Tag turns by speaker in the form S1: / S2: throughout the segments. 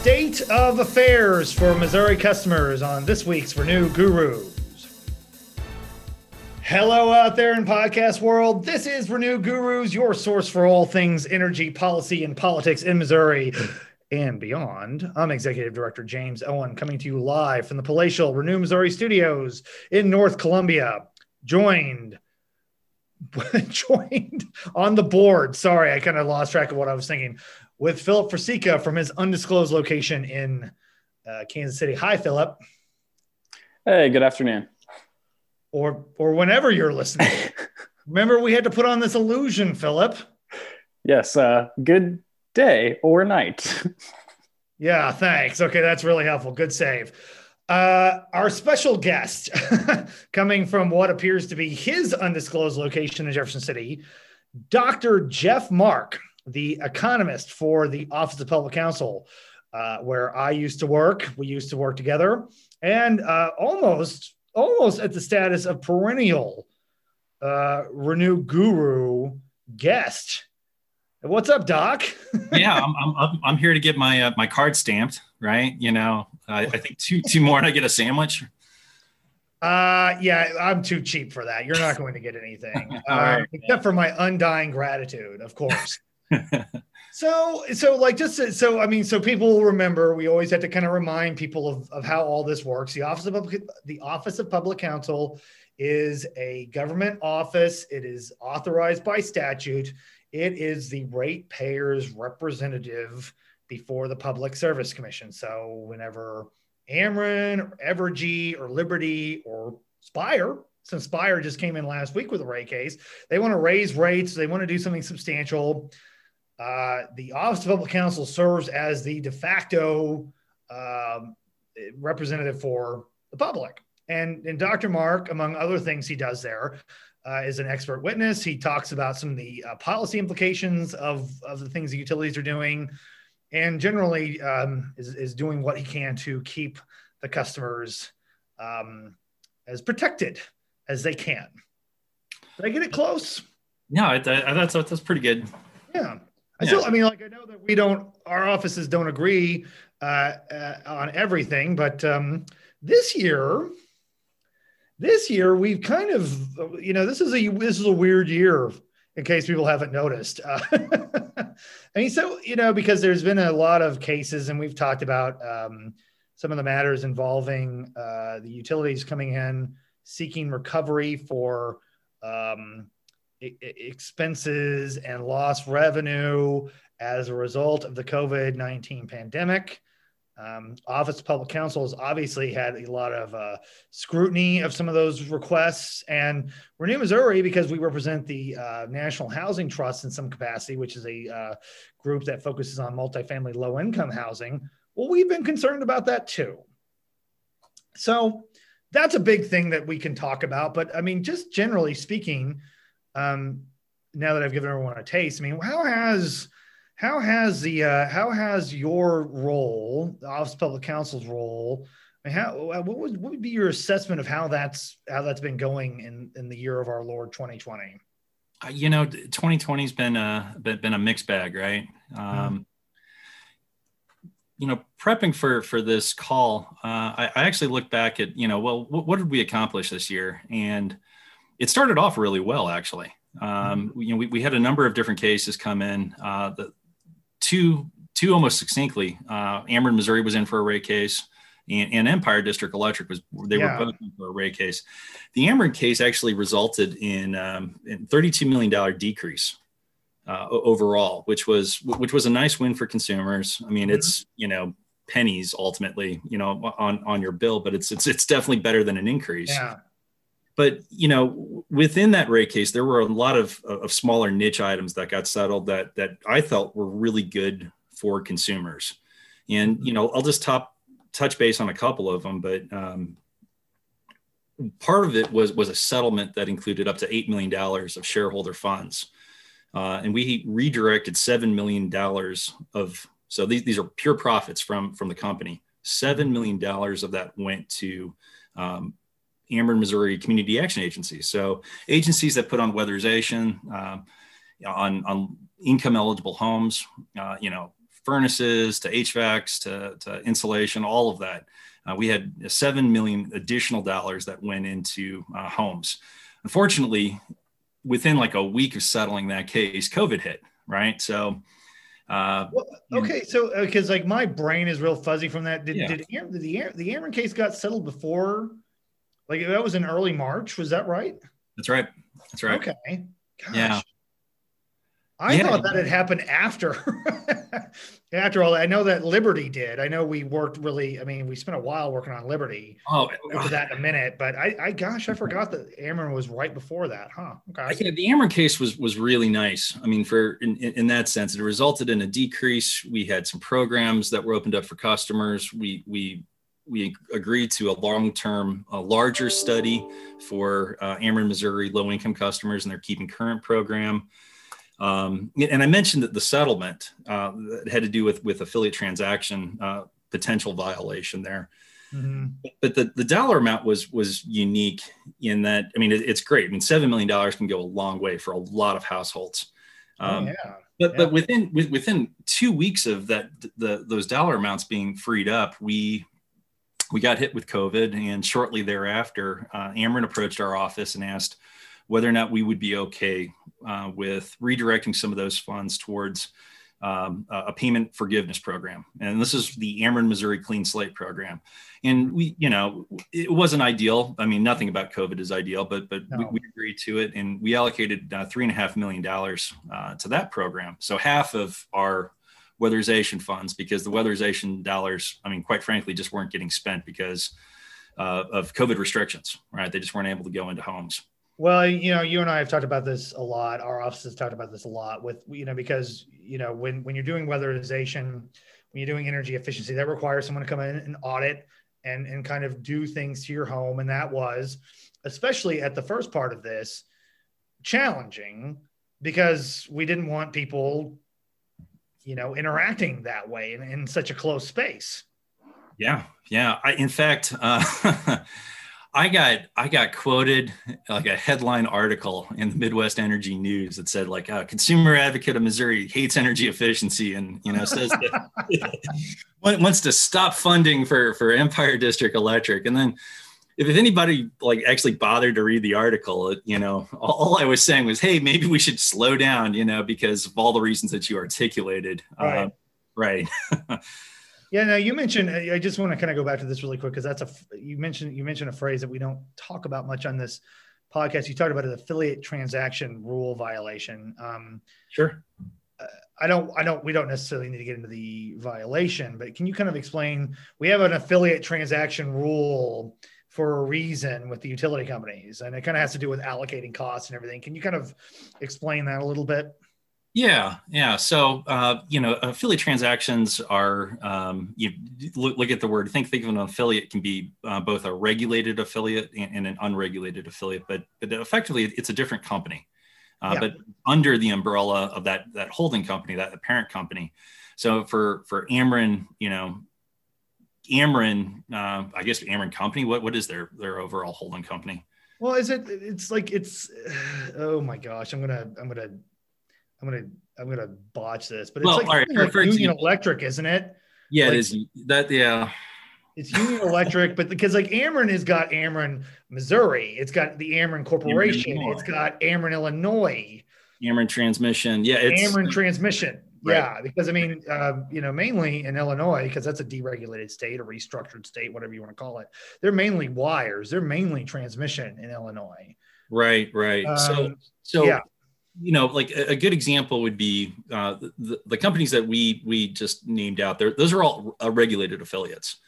S1: state of affairs for Missouri customers on this week's Renew Gurus. Hello, out there in podcast world. This is Renew Gurus, your source for all things energy policy and politics in Missouri and beyond. I'm Executive Director James Owen, coming to you live from the palatial Renew Missouri studios in North Columbia. Joined, joined on the board. Sorry, I kind of lost track of what I was thinking. With Philip Fracica from his undisclosed location in uh, Kansas City. Hi, Philip.
S2: Hey, good afternoon
S1: or or whenever you're listening. Remember, we had to put on this illusion, Philip.
S2: Yes. Uh, good day or night.
S1: yeah. Thanks. Okay, that's really helpful. Good save. Uh, our special guest, coming from what appears to be his undisclosed location in Jefferson City, Dr. Geoff Marke, the economist for the Office of Public Counsel, uh, where I used to work. We used to work together, and uh, almost almost at the status of perennial uh, Renew Guru guest. What's up, Doc?
S3: yeah, I'm, I'm, I'm here to get my uh, my card stamped, right? You know, I, I think two two more and I get a sandwich.
S1: Uh, yeah, I'm too cheap for that. You're not going to get anything, uh, right. except for my undying gratitude, of course. So, so like just so I mean, so people will remember. We always have to kind of remind people of, of how all this works. The office of Public, the Office of Public Counsel is a government office. It is authorized by statute. It is the ratepayers representative before the Public Service Commission. So whenever Ameren or Evergy or Liberty or Spire, since Spire just came in last week with a rate case, they want to raise rates. They want to do something substantial uh, the Office of Public Counsel serves as the de facto um, representative for the public. And, and Dr. Marke, among other things he does there, uh, is an expert witness. He talks about some of the uh, policy implications of, of the things the utilities are doing, and generally um, is, is doing what he can to keep the customers um, as protected as they can. Did I get it close?
S3: Yeah, I, I, that's that's pretty good.
S1: Yeah. I still, I mean, like I know that we don't, our offices don't agree uh, uh, on everything, but um, this year, this year we've kind of, you know, this is a this is a weird year. In case people haven't noticed, uh, I mean, so you know, because there's been a lot of cases, and we've talked about um, some of the matters involving uh, the utilities coming in seeking recovery for um, expenses and lost revenue as a result of the COVID 19 pandemic. Um, Office of Public Counsel has obviously had a lot of uh, scrutiny of some of those requests. And Renew Missouri, because we represent the uh, National Housing Trust in some capacity, which is a uh, group that focuses on multifamily low income housing, well, we've been concerned about that too. So that's a big thing that we can talk about. But I mean, just generally speaking, um, now that I've given everyone a taste, I mean, how has how has the uh, how has your role, the Office of Public Counsel's role, I mean, how what would what would be your assessment of how that's how that's been going in in the year of our Lord 2020?
S3: Uh, you know, 2020 has been a been a mixed bag, right? Um, mm-hmm. You know, prepping for for this call, uh, I, I, actually looked back at you know, well, what, what did we accomplish this year? And it started off really well, actually. Um, mm-hmm. you know, we, we had a number of different cases come in. Uh, the two two almost succinctly. Uh, Ameren, Missouri was in for a rate case, and, and Empire District Electric was they yeah. were both in for a rate case. The Ameren case actually resulted in, um, in $32 million decrease uh, overall, which was which was a nice win for consumers. I mean, mm-hmm. it's you know pennies ultimately, you know, on on your bill, but it's it's it's definitely better than an increase.
S1: Yeah
S3: but you know within that rate case there were a lot of, of smaller niche items that got settled that that i felt were really good for consumers. And you know i'll just top touch base on a couple of them but um, part of it was was a settlement that included up to $8 million of shareholder funds. Uh, and we redirected $7 million of so these, these are pure profits from from the company. $7 million of that went to um, Ameren, Missouri Community Action Agency. So agencies that put on weatherization, uh, on, on income eligible homes, uh, you know, furnaces to HVACs to, to insulation, all of that. Uh, we had seven million additional dollars that went into uh, homes. Unfortunately, within like a week of settling that case, COVID hit. Right, so.
S1: Uh, well, okay, so because uh, like my brain is real fuzzy from that. Did, yeah. did, did the the Ameren case got settled before? Like that was in early March. Was that right?
S3: That's right. That's right.
S1: Okay.
S3: Gosh. Yeah.
S1: I yeah. thought that had happened after after all. I know that Liberty did. I know we worked really. I mean, we spent a while working on Liberty.
S3: Oh,
S1: to that in a minute. But I, I gosh, I forgot that Ameren was right before that, huh?
S3: Okay. Yeah, the Ameren case was was really nice. I mean, for in, in that sense, it resulted in a decrease. We had some programs that were opened up for customers. We we we agreed to a long-term, a larger study for uh, Ameren, Missouri low-income customers and their keeping current program. Um, and I mentioned that the settlement uh, that had to do with with affiliate transaction uh, potential violation there. Mm-hmm. But the, the dollar amount was was unique in that I mean it, it's great. I mean seven million dollars can go a long way for a lot of households.
S1: Oh, um, oh, yeah.
S3: But, yeah. but within within two weeks of that the those dollar amounts being freed up, we we got hit with COVID, and shortly thereafter, uh, Ameren approached our office and asked whether or not we would be okay uh, with redirecting some of those funds towards um, a payment forgiveness program. And this is the Ameren Missouri Clean Slate program. And we, you know, it wasn't ideal. I mean, nothing about COVID is ideal, but but no. we, we, agreed to it, and we allocated uh, three and a half million dollars uh, to that program. So half of our weatherization funds, because the weatherization dollars, I mean, quite frankly, just weren't getting spent because uh, of COVID restrictions. Right, they just weren't able to go into homes.
S1: Well, you know, you and I have talked about this a lot. Our office has talked about this a lot with, you know, because, you know, when, when you're doing weatherization, when you're doing energy efficiency, that requires someone to come in and audit and, and kind of do things to your home. And that was, especially at the first part of this, challenging because we didn't want people, you know, interacting that way in, in such a close space.
S3: Yeah. Yeah. I, in fact, uh, I got I got quoted like a headline article in the Midwest Energy News that said like a consumer advocate of Missouri hates energy efficiency and you know says that wants to stop funding for for Empire District Electric and then if anybody like actually bothered to read the article you know all, I was saying was hey maybe we should slow down you know because of all the reasons that you articulated
S1: right, uh,
S3: right.
S1: Yeah, now you mentioned. I just want to kind of go back to this really quick because that's a you mentioned you mentioned a phrase that we don't talk about much on this podcast. You talked about an affiliate transaction rule violation. Um,
S3: sure.
S1: Uh, I don't. I don't. We don't necessarily need to get into the violation, but can you kind of explain? We have an affiliate transaction rule for a reason with the utility companies, and it kind of has to do with allocating costs and everything. Can you kind of explain that a little bit?
S3: Yeah, yeah. So uh, you know, affiliate transactions are um, you look, look, at the word. Think think of an affiliate can be uh, both a regulated affiliate and, and, an unregulated affiliate, but but effectively it's a different company, uh, yeah. but under the umbrella of that that holding company, that parent company. So for for Ameren, you know, Ameren, uh, I guess Ameren Company. What what is their their overall holding company?
S1: Well, is it? It's like it's. Oh my gosh, I'm gonna I'm gonna I'm gonna I'm gonna botch this, but it's well, like, right, like Union Electric, isn't it?
S3: Yeah,
S1: like,
S3: it is. That yeah.
S1: It's Union Electric, but because like Ameren has got Ameren, Missouri, it's got the Ameren Corporation, Ameren, it's got Ameren, Illinois,
S3: Ameren Transmission, yeah,
S1: it's Ameren Transmission, right. yeah, because I mean, uh, you know, mainly in Illinois, because that's a deregulated state, a restructured state, whatever you want to call it. They're mainly wires, they're mainly transmission in Illinois.
S3: Right, right. Um, so, so yeah you know, like a, a good example would be uh, the, the companies that we we just named out there. Those are all uh, regulated affiliates,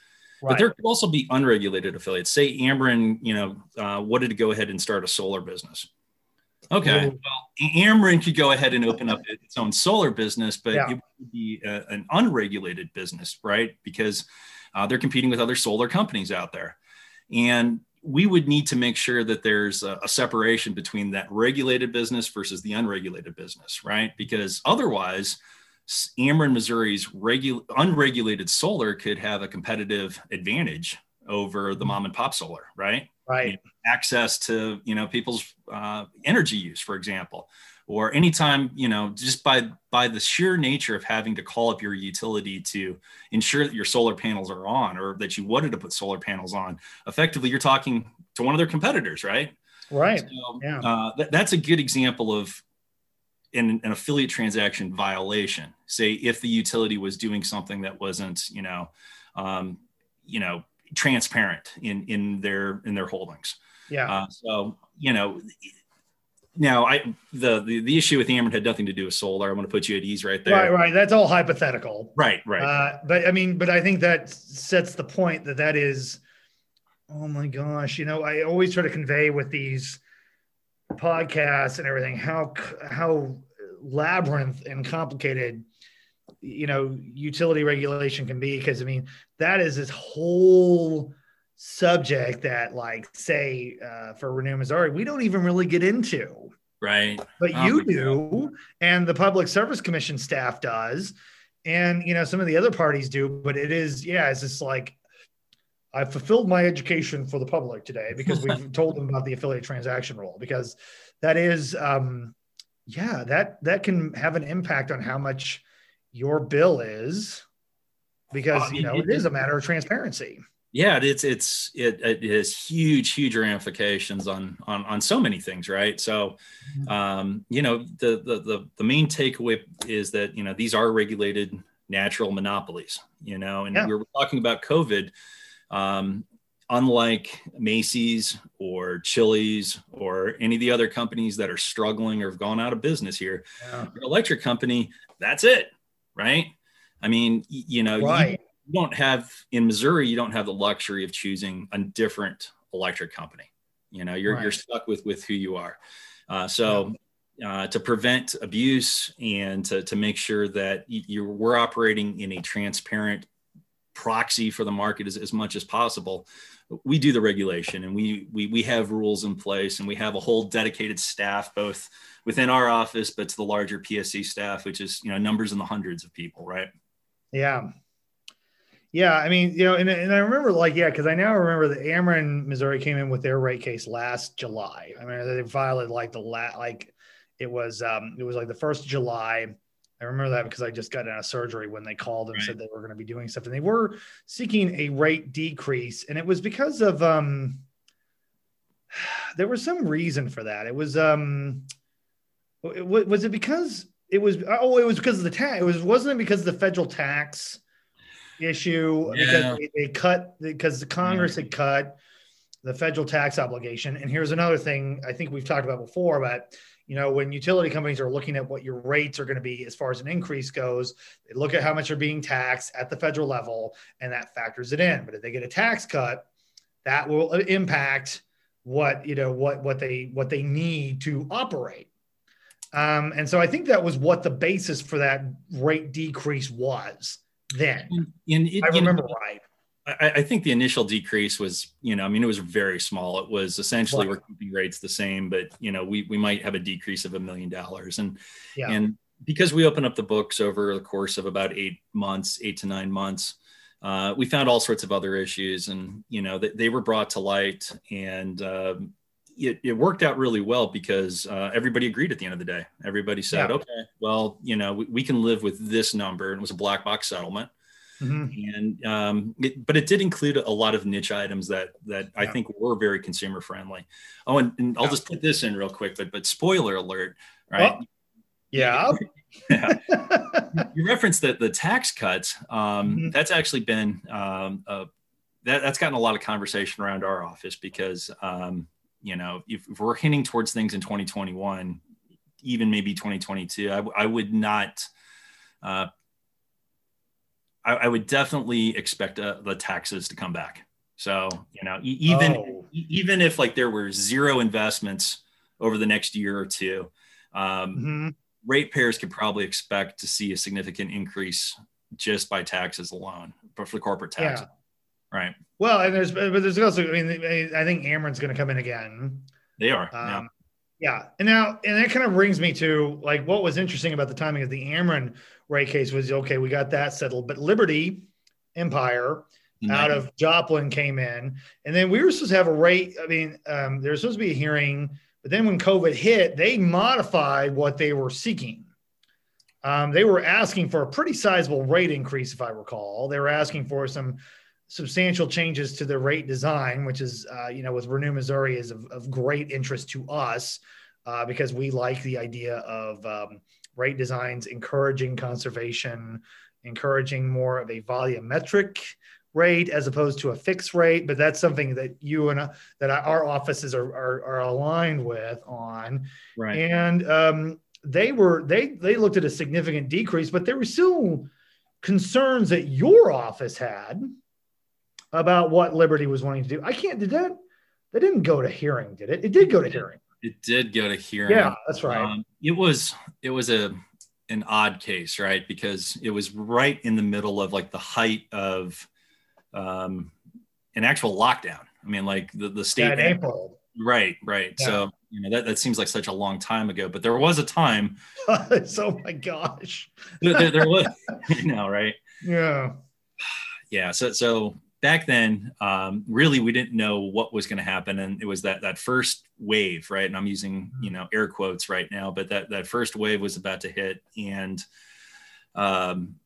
S3: right. but there could also be unregulated affiliates. Say Ameren, you know, uh, wanted to go ahead and start a solar business. Okay, well, Ameren could go ahead and open up its own solar business, but yeah. it would be a, an unregulated business, right? Because uh, they're competing with other solar companies out there, and we would need to make sure that there's a, a, separation between that regulated business versus the unregulated business, right? Because otherwise, Ameren, Missouri's regu- unregulated solar could have a competitive advantage over the mom and pop solar, right?
S1: Right.
S3: Access to you know people's uh, energy use, for example, or anytime you know just by by the sheer nature of having to call up your utility to ensure that your solar panels are on or that you wanted to put solar panels on effectively you're talking to one of their competitors right
S1: right
S3: so, yeah. Uh, th- that's a good example of an, an affiliate transaction violation say if the utility was doing something that wasn't you know um, you know transparent in in their in their holdings
S1: yeah
S3: uh, so you know now I the, the the issue with Ameren had nothing to do with solar. I'm going to put you at ease right there.
S1: Right, right. That's all hypothetical.
S3: Right, right.
S1: Uh, but I mean, but I think that sets the point that that is. Oh my gosh! You know, I always try to convey with these podcasts and everything how how labyrinth and complicated you know utility regulation can be because I mean that is this whole subject that like say uh, for renew missouri we don't even really get into.
S3: Right.
S1: But oh you do. and the public service commission staff does and you know some of the other parties do but it is yeah it's just like i fulfilled my education for the public today because we've told them about the affiliate transaction rule because that is um yeah that that can have an impact on how much your bill is because uh, you know it, it is a matter of transparency
S3: yeah it's it's it, it has huge huge ramifications on on on so many things right so mm-hmm. um you know the the the, the main takeaway is that you know these are regulated natural monopolies you know and yeah. we were talking about covid um unlike macy's or chili's or any of the other companies that are struggling or have gone out of business here yeah. electric company that's it right i mean you know
S1: right.
S3: you, don't have in Missouri, you don't have the luxury of choosing a different electric company. You know, you're right. you're stuck with with who you are. Uh, so uh, to prevent abuse and to, to make sure that you we're operating in a transparent proxy for the market as, as much as possible we do the regulation and we, we we have rules in place and we have a whole dedicated staff both within our office but to the larger psc staff which is you know numbers in the hundreds of people right
S1: yeah yeah, I mean, you know, and, and I remember like, yeah, because I now remember that Ameren, Missouri came in with their rate case last July. I mean, they filed it like the last, like it was, um, it was like the first July. I remember that because I just got out of surgery when they called and right. said they were going to be doing stuff, and they were seeking a rate decrease, and it was because of, um, there was some reason for that. It was, um, it, was it because it was, oh, it was because of the tax. It was, wasn't it because of the federal tax? issue yeah. because they, they, cut because the Congress had cut the federal tax obligation. And here's another thing I think we've talked about before, but you know, when utility companies are looking at what your rates are going to be as far as an increase goes, they look at how much you're being taxed at the federal level and that factors it in. But if they get a tax cut, that will impact what you know what what they what they need to operate. Um, and so I think that was what the basis for that rate decrease was then. And, and it, I remember right.
S3: I, I, think the initial decrease was, you know, I mean, it was very small. It was essentially we're keeping rates the same, but you know, we we might have a decrease of a million dollars, and yeah. and because we opened up the books over the course of about eight months, eight to nine months, uh, we found all sorts of other issues, and you know, they, they were brought to light, and um, it, it, worked out really well because uh, everybody agreed at the end of the day. Everybody said, yeah. okay, well, you know, we, we, can live with this number. And it was a black box settlement. Mm-hmm. And, um, it, but it did include a lot of niche items that, that yeah. I think were very consumer friendly. Oh, and, and I'll yeah. just put this in real quick, but, but spoiler alert, right? Well,
S1: yeah.
S3: yeah. you referenced that the tax cuts, um, mm-hmm. that's actually been, um, uh, that, that's gotten a lot of conversation around our office because, um, you know, if, if, we're hinting towards things in 2021, even maybe 2022, I, I would not, uh, I, I, would definitely expect uh, the taxes to come back. So, you know, even, oh. even if like there were zero investments over the next year or two, um, mm-hmm. ratepayers could probably expect to see a significant increase just by taxes alone, but for corporate taxes. Yeah. Right.
S1: Well, and there's but there's also I mean I think Ameren's going to come in again.
S3: They are. Um, yeah.
S1: Yeah, and now and that kind of brings me to like what was interesting about the timing of the Ameren rate case was okay, we got that settled, but Liberty Empire out of Joplin came in, and then we were supposed to have a rate. I mean, um, there was supposed to be a hearing, but then when COVID hit, they modified what they were seeking. Um, they were asking for a pretty sizable rate increase, if I recall. They were asking for some substantial changes to the rate design, which is, uh, you know, with Renew Missouri is of, of great interest to us uh, because we like the idea of um, rate designs encouraging conservation, encouraging more of a volumetric rate as opposed to a fixed rate. But that's something that you and uh, that our offices are, are, are aligned with on.
S3: Right.
S1: And um, they were they they looked at a significant decrease, but there were still concerns that your office had about what Liberty was wanting to do. I can't did that that didn't go to hearing, did it? It did go to hearing.
S3: It did go to hearing.
S1: Yeah, that's right.
S3: Um, it was it was a an odd case, right? Because it was right in the middle of like the height of um, an actual lockdown. I mean, like the the state.
S1: Yeah, in April.
S3: Right, right. Yeah. So you know that, that seems like such a long time ago, but there was a time.
S1: oh my gosh.
S3: there, there was, you know, right?
S1: Yeah.
S3: Yeah. So so back then, um, really, we didn't know what was going to happen, and it was that that first wave, right? And I'm using you know air quotes right now, but that that first wave was about to hit, and um,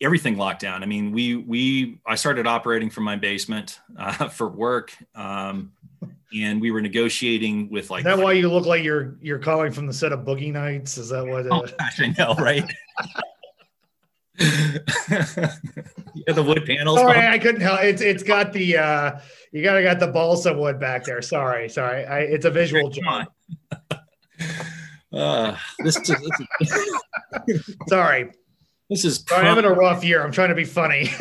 S3: everything locked down. I mean, we we I started operating from my basement uh, for work, um, and we were negotiating with like.
S1: Is that why you look like you're you're calling from the set of Boogie Nights? Is that what?
S3: Oh gosh, I know, right? yeah, the wood panels.
S1: Sorry, I couldn't help. It's it's got the uh you gotta got the balsa wood back there. Sorry, sorry. I, it's a visual joke.
S3: uh, this is, this
S1: is sorry.
S3: This is
S1: sorry, I'm having a rough year. I'm trying to be funny.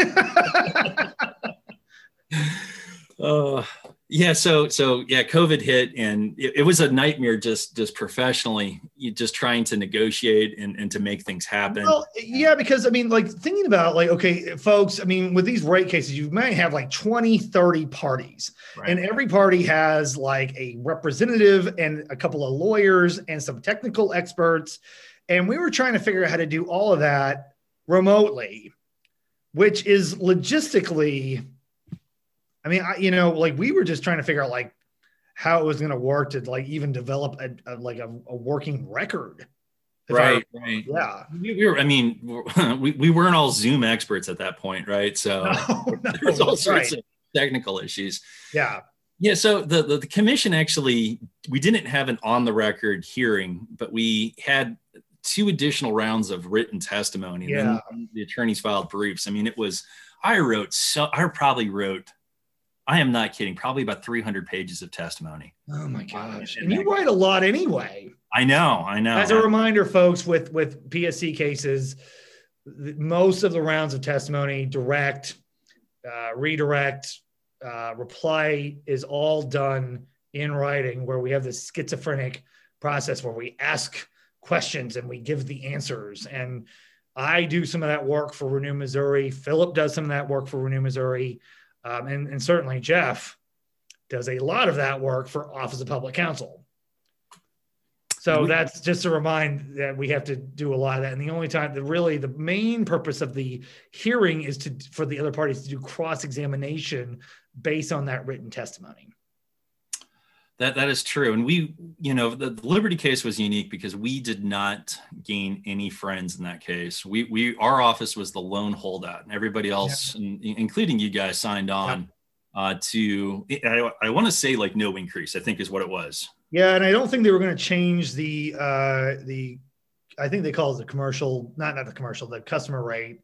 S3: uh yeah so so yeah covid hit and it, it, was a nightmare just just professionally you just trying to negotiate and, and to make things happen.
S1: Well yeah because i mean like thinking about like okay folks i mean with these rate cases you might have like 20 30 parties. Right. and every party has like a representative and a couple of lawyers and some technical experts. And we were trying to figure out how to do all of that remotely which is logistically I mean, I, you know, like we were just trying to figure out like how it was going to work to like even develop a, a like a, a, working record.
S3: Right, right.
S1: Yeah.
S3: We, we, were, I mean, we, we weren't all Zoom experts at that point, right? So no, no, there's all sorts right. of technical issues.
S1: Yeah.
S3: Yeah, so the, the, the commission actually we didn't have an on the record hearing, but we had two additional rounds of written testimony.
S1: Yeah,
S3: the attorneys filed briefs. I mean, it was I wrote so I probably wrote I am not kidding. Probably about 300 pages of testimony.
S1: Oh my gosh! And you write a lot anyway.
S3: I know. I know.
S1: As a reminder, folks, with with PSC cases, most of the rounds of testimony, direct, uh, redirect, uh, reply is all done in writing, where we have this schizophrenic process where we ask questions and we give the answers. And I do some of that work for Renew Missouri. Philip does some of that work for Renew Missouri. Um, and, and certainly Geoff does a lot of that work for Office of Public Counsel. So that's just to remind that we have to do a lot of that. And the only time that really the main purpose of the hearing is to for the other parties to do cross examination based on that written testimony.
S3: That that is true, and we, you know, the, the, Liberty case was unique because we did not gain any friends in that case. We we our office was the lone holdout, and everybody else, yeah. including you guys, signed on yeah. uh, to. I, I want to say like no increase. I think is what it was.
S1: Yeah, and I don't think they were going to change the uh, the. I think they call it the commercial, not not the commercial, the customer rate.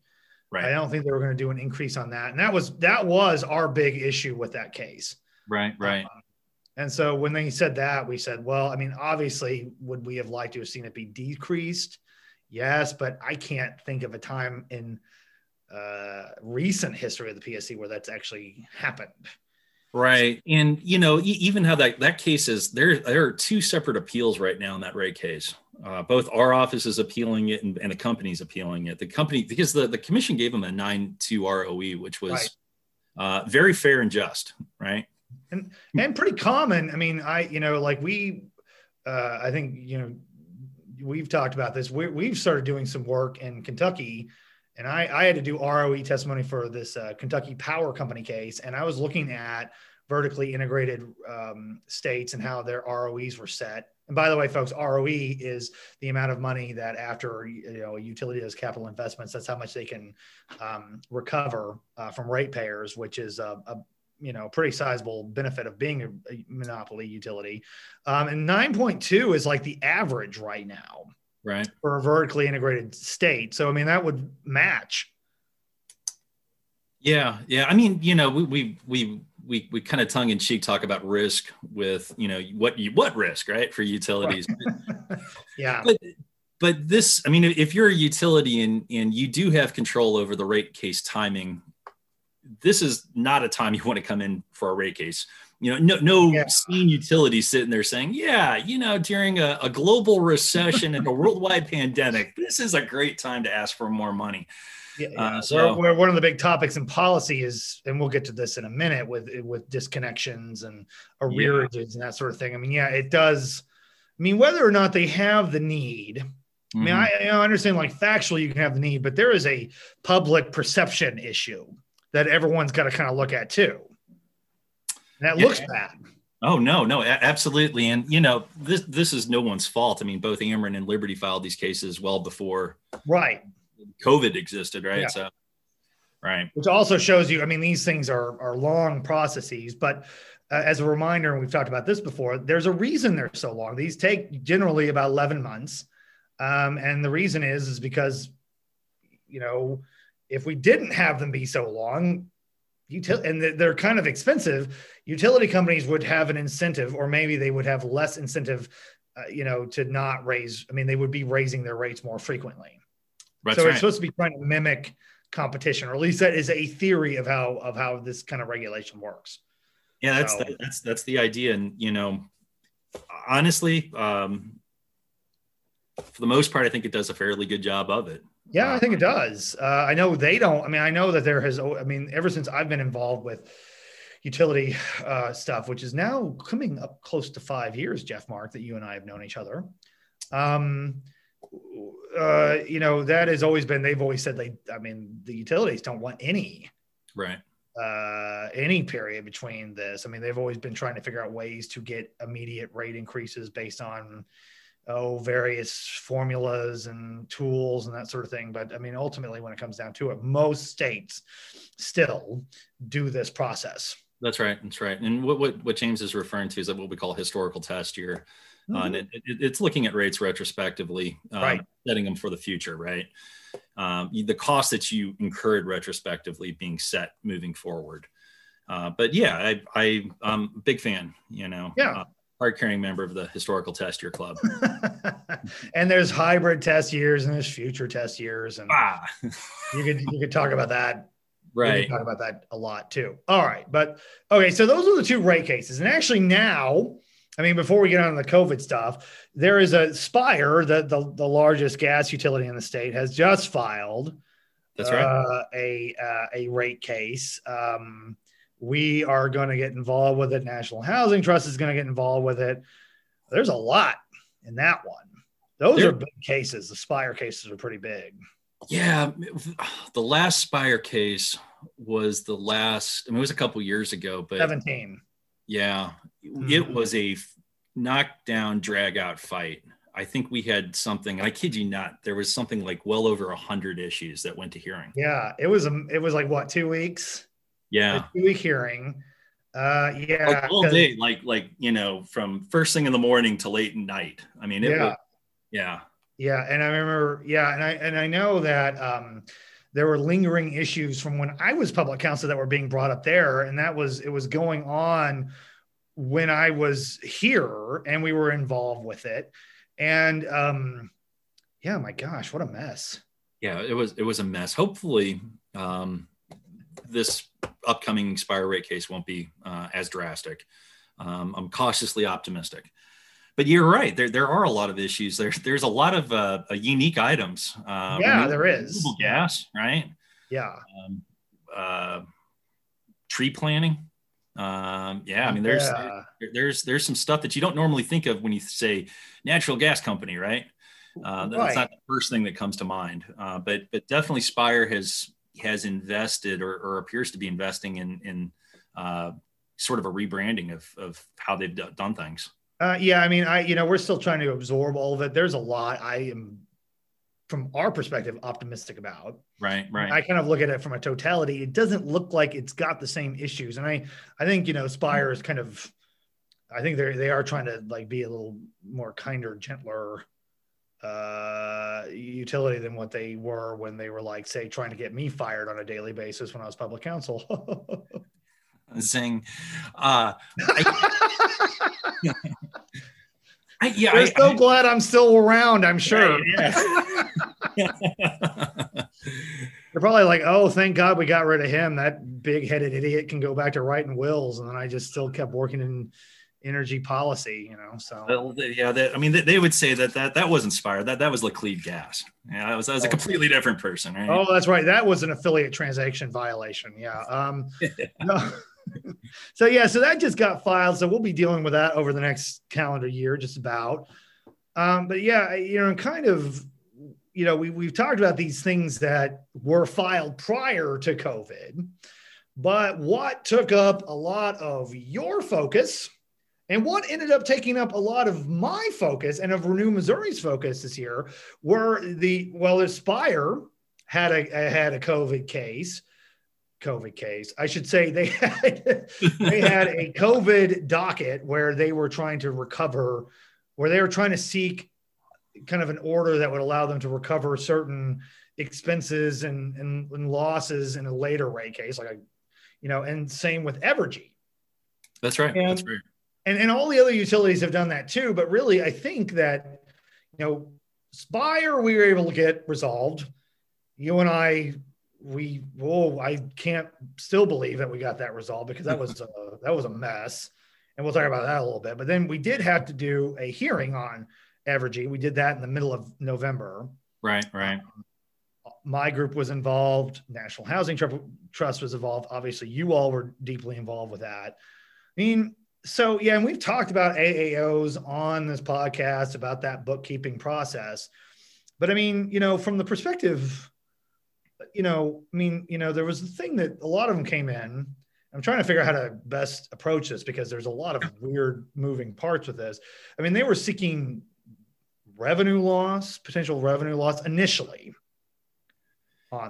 S3: Right.
S1: I don't think they were going to do an increase on that, and that was that was our big issue with that case.
S3: Right. Right.
S1: Um, and so when they said that, we said, well, I mean, obviously, would we have liked to have seen it be decreased? Yes, but I can't think of a time in uh, recent history of the PSC where that's actually happened.
S3: Right, and you know, even how that that case is there. There are two separate appeals right now in that rate case. Uh, both our office is appealing it, and, and, the company's appealing it. The company because the the commission gave them a nine two ROE, which was right. uh, very fair and just. Right
S1: and and pretty common. I mean, I you know like we, uh, I think you know we've talked about this. We, we've started doing some work in Kentucky, and I, I had to do ROE testimony for this uh, Kentucky Power Company case, and I was looking at vertically integrated um, states and how their ROEs were set. And by the way, folks, ROE is the amount of money that after you know a utility does capital investments, that's how much they can um, recover uh, from ratepayers, which is a, a, you know pretty sizable benefit of being a, a monopoly utility. Um, and 9.2 is like the average right now,
S3: right,
S1: for a vertically integrated state. So I mean that would match.
S3: Yeah, yeah. I mean, you know, we we we we, we kind of tongue in cheek talk about risk with you know what you what risk right for utilities
S1: yeah
S3: but but this i mean if you're a utility and and you do have control over the rate case timing this is not a time you want to come in for a rate case you know no no yeah. seen utility sitting there saying yeah you know during a, a global recession and a worldwide pandemic this is a great time to ask for more money
S1: yeah, uh, so where, one of the big topics in policy is, and we'll get to this in a minute with with disconnections and arrearages yeah. and that sort of thing. I mean, yeah, it does. I mean, whether or not they have the need. I mean, mm-hmm. I, I, understand like factually you can have the need, but there is a public perception issue that everyone's got to kind of look at too. And that yeah. looks bad.
S3: Oh no, no, absolutely, and you know this this is no one's fault. I mean, both Ameren and Liberty filed these cases well before
S1: right
S3: COVID existed, right? Yeah. So, right.
S1: Which also shows you, I mean, these things are are long processes, but uh, as a reminder, and we've talked about this before, there's a reason they're so long. These take generally about 11 months, um, and the reason is is because, you know, if we didn't have them be so long, util- and they're kind of expensive, utility companies would have an incentive, or maybe they would have less incentive, uh, you know, to not raise. I mean, they would be raising their rates more frequently. That's so right. it's supposed to be trying to mimic competition, or at least that is a theory of how of how this kind of regulation works.
S3: Yeah, that's so, the, that's that's the idea, and you know, honestly, um, for the most part, I think it does a fairly good job of it.
S1: Yeah, I think it does. Uh, I know they don't. I mean, I know that there has. I mean, ever since I've been involved with utility uh, stuff, which is now coming up close to five years, Geoff Marke, that you and I have known each other. Um, uh, you know, that has always been, they've always said they, I mean, the utilities don't want any,
S3: right.
S1: Uh, any period between this. I mean, they've always been trying to figure out ways to get immediate rate increases based on, oh, various formulas and tools and that sort of thing. But I mean, ultimately, when it comes down to it, most states still do this process.
S3: That's right. That's right. And what, what, what James is referring to is what we call historical test year. Mm-hmm. Uh, and it, it, it's looking at rates retrospectively, um,
S1: right.
S3: setting them for the future, right? Um, the cost that you incurred retrospectively being set moving forward. Uh, but yeah, I, I, am a big fan, you know.
S1: Yeah. Uh,
S3: hard carrying member of the historical test year club.
S1: and there's hybrid test years and there's future test years. And ah. you could you could talk about that.
S3: Right.
S1: talk about that a lot too. All right. But okay, so those are the two rate cases. And actually now I mean, before we get on the COVID stuff, there is a Spire, the, the, the largest gas utility in the state, has just filed.
S3: That's right.
S1: Uh, a uh, a rate case. Um, we are going to get involved with it. National Housing Trust is going to get involved with it. There's a lot in that one. Those there, are big cases. The Spire cases are pretty big.
S3: Yeah, the last Spire case was the last. I mean, it was a couple years ago, but
S1: 17.
S3: Yeah, mm-hmm. it was a knockdown, drag out fight. I think we had something. I kid you not, there was something like well over a hundred issues that went to hearing.
S1: Yeah, it was. A, it was like what two weeks?
S3: Yeah,
S1: two hearing. Uh, yeah,
S3: like all day, like like you know, from first thing in the morning to late night. I mean, it yeah, was, yeah,
S1: yeah. And I remember, yeah, and I and I know that um, there were lingering issues from when I was public counsel that were being brought up there, and that was it was going on when I was here, and we were involved with it, and um, yeah, my gosh, what a mess.
S3: Yeah, it was it was a mess. Hopefully, um, this upcoming Spire rate case won't be uh, as drastic. Um, I'm cautiously optimistic but you're right. There, there are a lot of issues. There's, there's a lot of uh, unique items.
S1: Uh, yeah, there is
S3: gas, right?
S1: Yeah.
S3: Um, uh, tree planting. Um, yeah, I mean, there's yeah. there, there's there's some stuff that you don't normally think of when you say natural gas company, right? Uh, that's
S1: Right.
S3: not the first thing that comes to mind, uh, but but definitely Spire has has invested or, or appears to be investing in in uh, sort of a rebranding of of how they've do- done things.
S1: Uh, yeah, I mean, I you know we're still trying to absorb all of it. There's a lot I am, from our perspective, optimistic about.
S3: Right, right.
S1: I kind of look at it from a totality. It doesn't look like it's got the same issues, and I I think you know Spire is kind of, I think they they are trying to like be a little more kinder, gentler uh utility than what they were when they were like say trying to get me fired on a daily basis when I was public counsel.
S3: Zing. Uh, I, yeah,
S1: We're
S3: I,
S1: so
S3: I-
S1: glad I'm still around. I'm sure.
S3: Yeah.
S1: They're probably like, oh, thank God we got rid of him. That big headed idiot can go back to writing wills. And then I just still kept working in energy policy, you know. So
S3: Well, yeah, they, I mean, they, they would say that that that was inspired. That that was Laclede Gas. Yeah, that was that was a completely different person, right?
S1: oh, that's right. That was an affiliate transaction violation. Yeah. Um so yeah, so that just got filed. So we'll be dealing with that over the next calendar year, just about. Um, but yeah, you know, kind of, you know, we we've talked about these things that were filed prior to COVID, but what took up a lot of your focus and what ended up taking up a lot of my focus and of Renew Missouri's focus this year were the well, Aspire had a had a COVID case. COVID case. I should say they had they had a COVID docket where they were trying to recover, where they were trying to seek kind of an order that would allow them to recover certain expenses and, and, and losses in a later rate case, like a, you know, and same with Evergy.
S3: That's right.
S1: And-
S3: That's right.
S1: And, and all the other utilities have done that too. But really, I think that, you know, Spire, we were able to get resolved. You and I, we, oh, I can't still believe that we got that resolved because that was, a, that was a mess. And we'll talk about that a little bit. But then we did have to do a hearing on Evergy. We did that in the middle of November.
S3: Right, right.
S1: Um, my group was involved. National Housing Trust was involved. Obviously, you all were deeply involved with that. I mean, so yeah, and we've talked about AAOs on this podcast about that bookkeeping process. But I mean, you know, from the perspective, you know, I mean, you know, there was a thing that a lot of them came in. I'm trying to figure out how to best approach this because there's a lot of weird moving parts with this. I mean, they were seeking revenue loss, potential revenue loss initially.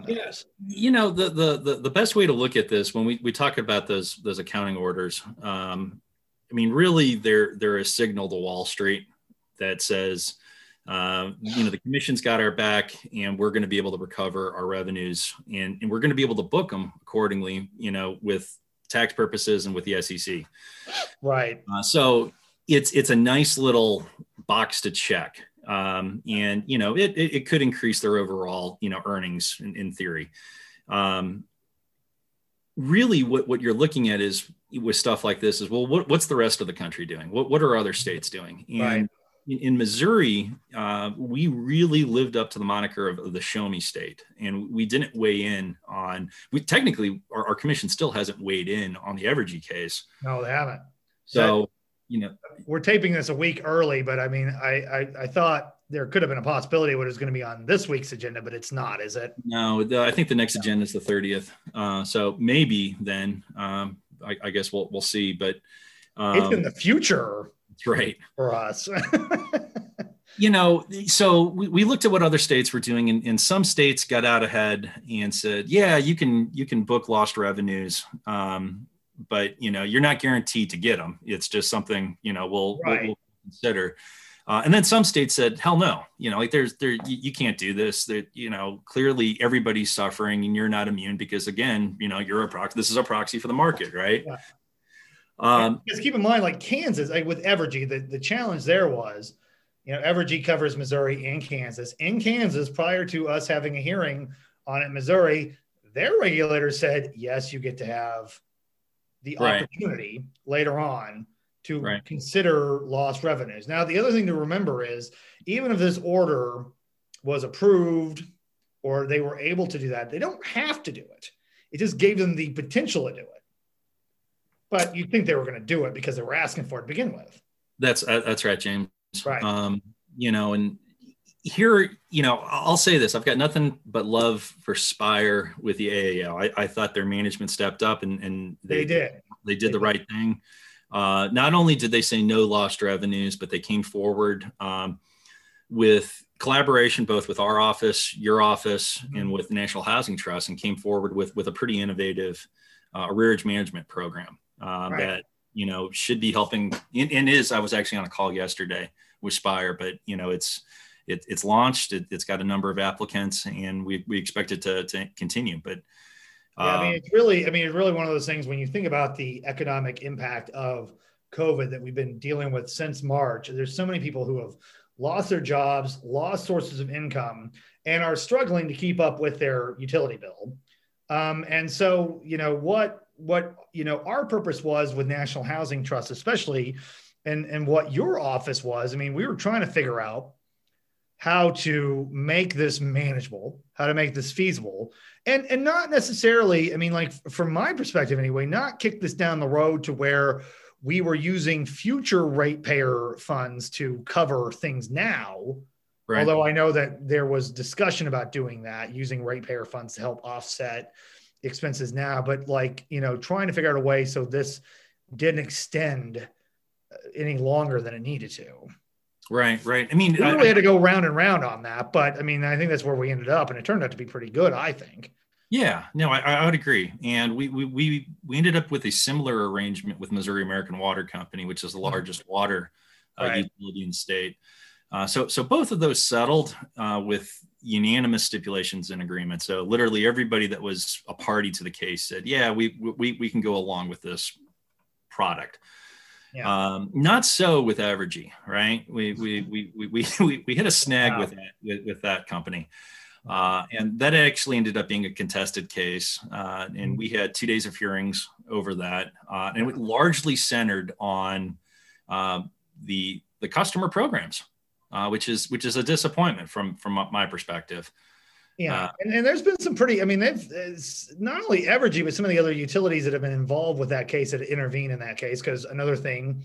S3: Yes. You know, the, the the the best way to look at this when we, we talk about those those accounting orders, um, I mean, really, they're they're a signal to Wall Street that says, uh, you know, the commission's got our back, and we're going to be able to recover our revenues, and and we're going to be able to book them accordingly, you know, with tax purposes and with the SEC.
S1: Right.
S3: Uh, so it's it's a nice little box to check, um, and you know it, it it could increase their overall you know earnings in, in theory. Um, really, what what you're looking at is with stuff like this is well, what, what's the rest of the country doing? What what are other states doing? And
S1: Right.
S3: in, in Missouri, uh, we really lived up to the moniker of, of the show me state, and we didn't weigh in on. We technically our, our commission still hasn't weighed in on the Evergy case.
S1: No, they haven't.
S3: So, you know,
S1: We're taping this a week early, but I mean, I I, I thought there could have been a possibility what it going to be on this week's agenda, but it's not, is it?
S3: no, the, I think the next agenda is the 30th. Uh, so maybe then, um, I, I guess we'll, we'll see, but,
S1: It's in
S3: um,
S1: the future
S3: that's right.
S1: for us.
S3: You know, so we, we looked at what other states were doing and, and some states got out ahead and said, yeah, you can, you can book lost revenues. Um, but you know, you're not guaranteed to get them. It's just something, you know, we'll, we'll- we'll consider. Uh, and then some states said, "Hell no! You know, like there's there you, you can't do this. That you know, clearly everybody's suffering, and you're not immune because again, you know, you're a proxy. This is a proxy for the market, right?
S1: Yeah.
S3: Um,
S1: Because keep in mind, like Kansas, like with Evergy, the, the challenge there was, you know, Evergy covers Missouri and Kansas. In Kansas, prior to us having a hearing on it, Missouri, their regulator said, yes, you get to have the
S3: Right.
S1: opportunity later on to
S3: Right.
S1: consider lost revenues. Now, the other thing to remember is even if this order was approved or they were able to do that, they don't have to do it. It just gave them the potential to do it. But you'd think they were going to do it because they were asking for it to begin with.
S3: That's uh, that's right, James.
S1: Right.
S3: Um, you know, and here, you know, I'll say this: I've got nothing but love for Spire with the AAO. I, I thought their management stepped up and, and
S1: they, they did.
S3: They did they the did. right thing. Uh, not only did they say no lost revenues, but they came forward um, with collaboration both with our office, your office, mm-hmm. and with the National Housing Trust, and came forward with with a pretty innovative uh, arrearage management program uh, right. that you know should be helping. And, and is I was actually on a call yesterday with Spire, but you know it's it, it's launched. It, has got a number of applicants, and we, we expect it to, to continue. But
S1: yeah, I mean, um, it's really, I mean, it's really one of those things when you think about the economic impact of COVID that we've been dealing with since March. There's so many people who have lost their jobs, lost sources of income, and are struggling to keep up with their utility bill. Um, and so, you know, what what you know our purpose was with National Housing Trust, especially, and and what your office was. I mean, we were trying to figure out how to make this manageable, how to make this feasible, and and not necessarily, I mean, like from my perspective anyway, not kick this down the road to where we were using future ratepayer funds to cover things now. Right. Although I know that there was discussion about doing that, using ratepayer funds to help offset expenses now, but like you know, trying to figure out a way so this didn't extend uh, any longer than it needed to.
S3: Right, right. I mean,
S1: we really I, had to go round and round on that, but I mean, I think that's where we ended up, and it turned out to be pretty good. I think.
S3: Yeah, no, I, I would agree, and we, we we we ended up with a similar arrangement with Missouri American Water Company, which is the mm-hmm. largest water uh, right. utility in the state. Uh, so so both of those settled uh, with unanimous stipulations and agreements. So literally everybody that was a party to the case said, "Yeah, we we we can go along with this product." Yeah. Um, not so with Evergy, right? We we we we we, we hit a snag wow. with that with, with, that company, uh, and that actually ended up being a contested case, uh, and mm-hmm. we had two days of hearings over that, uh, and it largely centered on um, the the customer programs, uh, which is which is a disappointment from from my perspective.
S1: Yeah, uh, and, and, there's been some pretty. I mean, they've not only Evergy, but some of the other utilities that have been involved with that case that intervene in that case. Because another thing,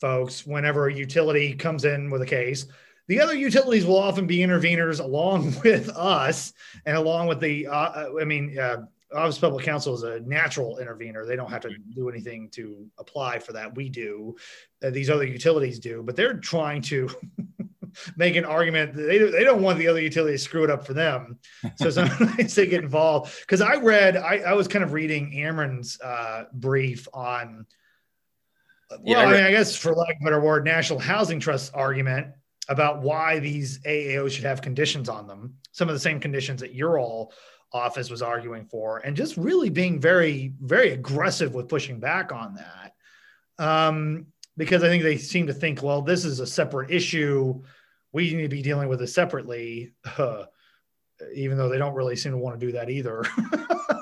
S1: folks, whenever a utility comes in with a case, the other utilities will often be interveners along with us and along with the. Uh, uh I mean, uh, Office of Public Counsel is a natural intervener. They don't have to do anything to apply for that. We do. Uh, these other utilities do, but they're trying to make an argument. They, they don't want the other utility to screw it up for them. So sometimes they get involved. Because I read, I, I was kind of reading Ameren's uh, brief on, well, yeah, I, I mean, I guess for lack of a better word, National Housing Trust argument about why these AAOs should have conditions on them. Some of the same conditions that your all office was arguing for, and just really being very, very aggressive with pushing back on that. Um, because I think they seem to think, well, this is a separate issue we need to be dealing with it separately, uh, even though they don't really seem to want to do that either.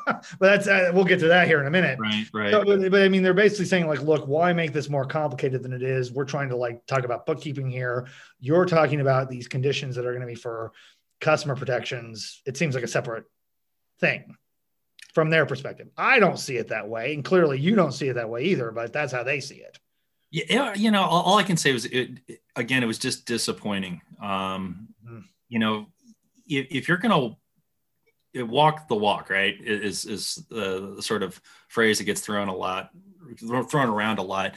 S1: but that's uh, we'll get to that here in a minute.
S3: Right, right.
S1: So, but, but, I mean, they're basically saying like, look, why make this more complicated than it is? We're trying to like talk about bookkeeping here. You're talking about these conditions that are going to be for customer protections. It seems like a separate thing from their perspective. I don't see it that way, and clearly you don't see it that way either. But that's how they see it.
S3: Yeah, you know, all, all I can say was it, again, it was just disappointing. Um, mm-hmm. You know, if, if you're going to walk the walk, right, is is the, sort of phrase that gets thrown a lot, thrown around a lot.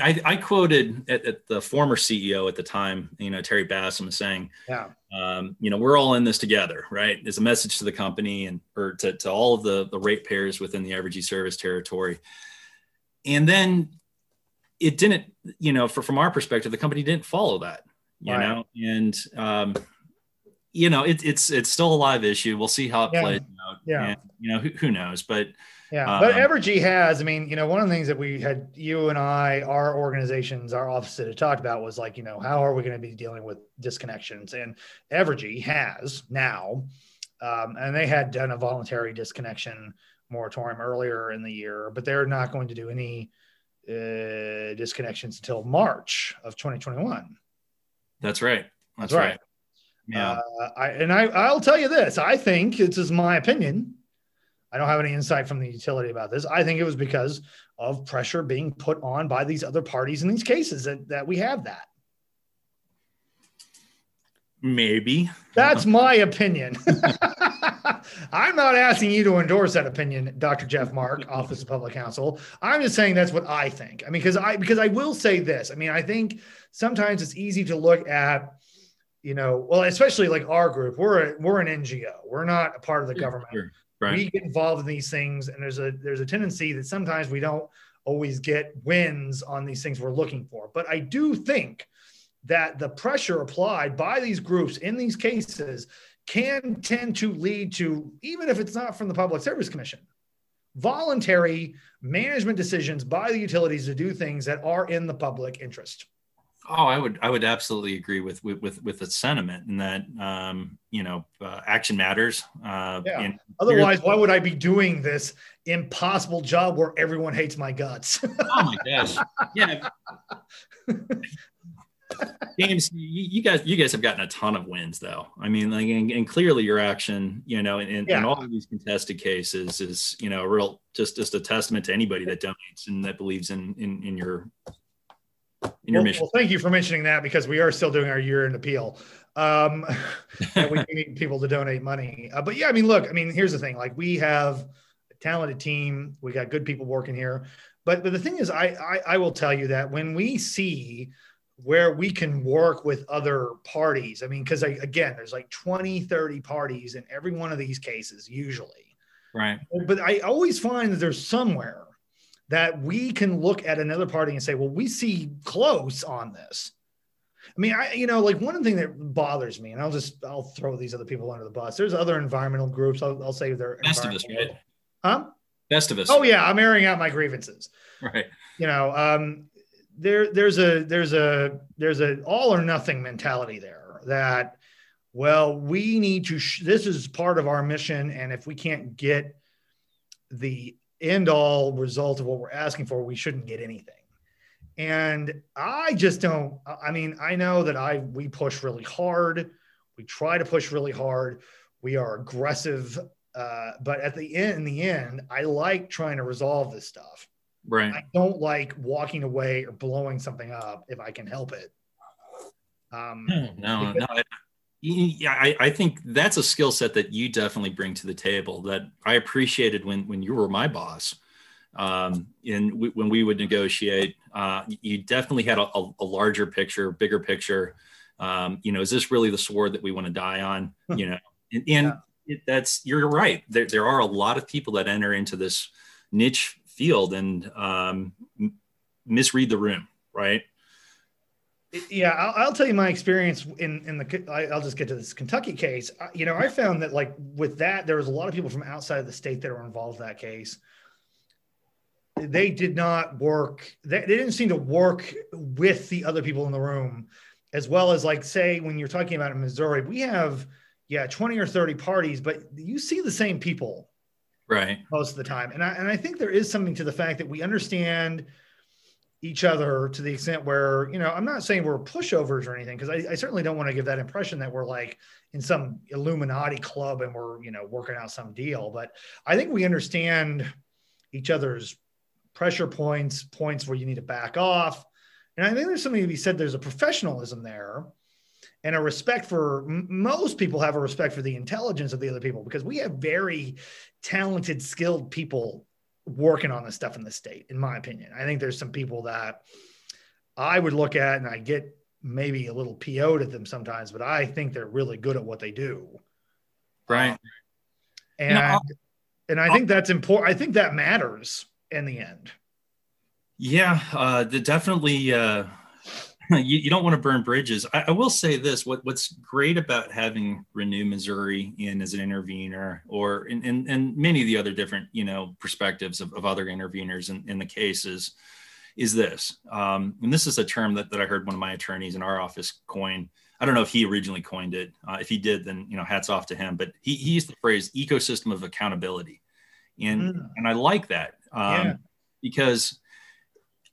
S3: I, I quoted at, at, the former CEO at the time, you know, Terry Bassham saying,
S1: yeah.
S3: Um, you know, we're all in this together, right? There's a message to the company and or to, to all of the the ratepayers within the Evergy service territory. And then it didn't, you know, for, from our perspective, the company didn't follow that, you right. know, and, um, you know, it, it's, it's still a live issue. We'll see how it
S1: yeah.
S3: plays out.
S1: Yeah.
S3: And, you know, who, who knows, but,
S1: yeah, but um, Evergy has. I mean, you know, one of the things that we had you and I, our organizations, our office had talked about was like, you know, how are we going to be dealing with disconnections? And Evergy has now, um, and they had done a voluntary disconnection moratorium earlier in the year, but they're not going to do any uh, disconnections until March of 2021.
S3: That's right.
S1: That's, That's right. right. Yeah. Uh, I, and I, I'll tell you this. I think this is my opinion. I don't have any insight from the utility about this. I think it was because of pressure being put on by these other parties in these cases that, that we have that.
S3: Maybe
S1: that's my opinion. I'm not asking you to endorse that opinion, Dr. Geoff Marke, Office of Public Counsel. I'm just saying that's what I think. I mean, because I because I will say this. I mean, I think sometimes it's easy to look at, you know, well, especially like our group. We're a, we're an NGO. We're not a part of the government. Sure. Right. We get involved in these things, and there's a there's a tendency that sometimes we don't always get wins on these things we're looking for. But I do think that the pressure applied by these groups in these cases can tend to lead to, even if it's not from the Public Service Commission, voluntary management decisions by the utilities to do things that are in the public interest.
S3: Oh, I would I would absolutely agree with with with, with the sentiment and that um, you know uh, action matters. Uh,
S1: yeah. Otherwise, why would I be doing this impossible job where everyone hates my guts?
S3: oh my gosh! Yeah. James, you, you, guys, you guys have gotten a ton of wins, though. I mean, like, and, and clearly your action, you know, in, in, yeah. in, all of these contested cases is, you know, a real just just a testament to anybody that donates and that believes in in, in your
S1: in your well, mission. Well, thank you for mentioning that because we are still doing our year in appeal. Um, and we need people to donate money, uh, but yeah, I mean, look, I mean, here's the thing: like, we have a talented team, we got good people working here, but but the thing is, I, I, I will tell you that when we see where we can work with other parties. I mean, because again, there's like 20, 30 parties in every one of these cases, usually.
S3: Right.
S1: But I always find that there's somewhere that we can look at another party and say, well, we see close on this. I mean, I, you know, like one thing that bothers me, and I'll just, I'll throw these other people under the bus. There's other environmental groups. I'll, I'll say they're
S3: best of us, right?
S1: Huh?
S3: Best of us.
S1: Oh yeah. I'm airing out my grievances.
S3: Right.
S1: You know, um, there there's a there's a there's a all or nothing mentality there that well we need to sh- this is part of our mission and if we can't get the end all result of what we're asking for we shouldn't get anything. And i just don't i mean i know that i we push really hard. We try to push really hard. We are aggressive uh, but at the end in the end i like trying to resolve this stuff
S3: Right.
S1: I don't like walking away or blowing something up if I can help it.
S3: Um, no, no, I, yeah, I, I think that's a skill set that you definitely bring to the table that I appreciated when when you were my boss. Um, and we, when we would negotiate, uh, you definitely had a, a, a larger picture, bigger picture. Um, you know, is this really the sword that we want to die on? You know, and, and yeah. it, that's you're right. There, there are a lot of people that enter into this niche field and um, misread the room, right?
S1: Yeah, I'll, I'll, tell you my experience in in the. I'll just get to this Kentucky case. You know, I found that like with that, there was a lot of people from outside of the state that were involved in that case. They did not work. They, they didn't seem to work with the other people in the room, as well as like say when you're talking about in Missouri, we have yeah 20 or 30 parties, but you see the same people
S3: right.
S1: Most of the time. And i and i think there is something to the fact that we understand each other to the extent where you know i'm not saying we're pushovers or anything because I, I, certainly don't want to give that impression that we're like in some illuminati club and we're you know working out some deal. But i think we understand each other's pressure points points where you need to back off. And i think there's something to be said there's a professionalism there and a respect for most people have a respect for the intelligence of the other people because we have very talented skilled people working on this stuff in the state in my opinion. I think there's some people that i would look at and i get maybe a little po'd at them sometimes but i think they're really good at what they do.
S3: Right. Um,
S1: and know, and i think that's important i think that matters in the end.
S3: Yeah uh definitely uh you, you, don't want to burn bridges. I, I, will say this: what, what's great about having Renew Missouri in as an intervener, or in, in, in many of the other different you know perspectives of, of other interveners in, in the cases, is this. Um, and this is a term that, that I heard one of my attorneys in our office coin. I don't know if he originally coined it. Uh, if he did, then you know, hats off to him. But he, he used the phrase "ecosystem of accountability," and mm. and I like that um, yeah. because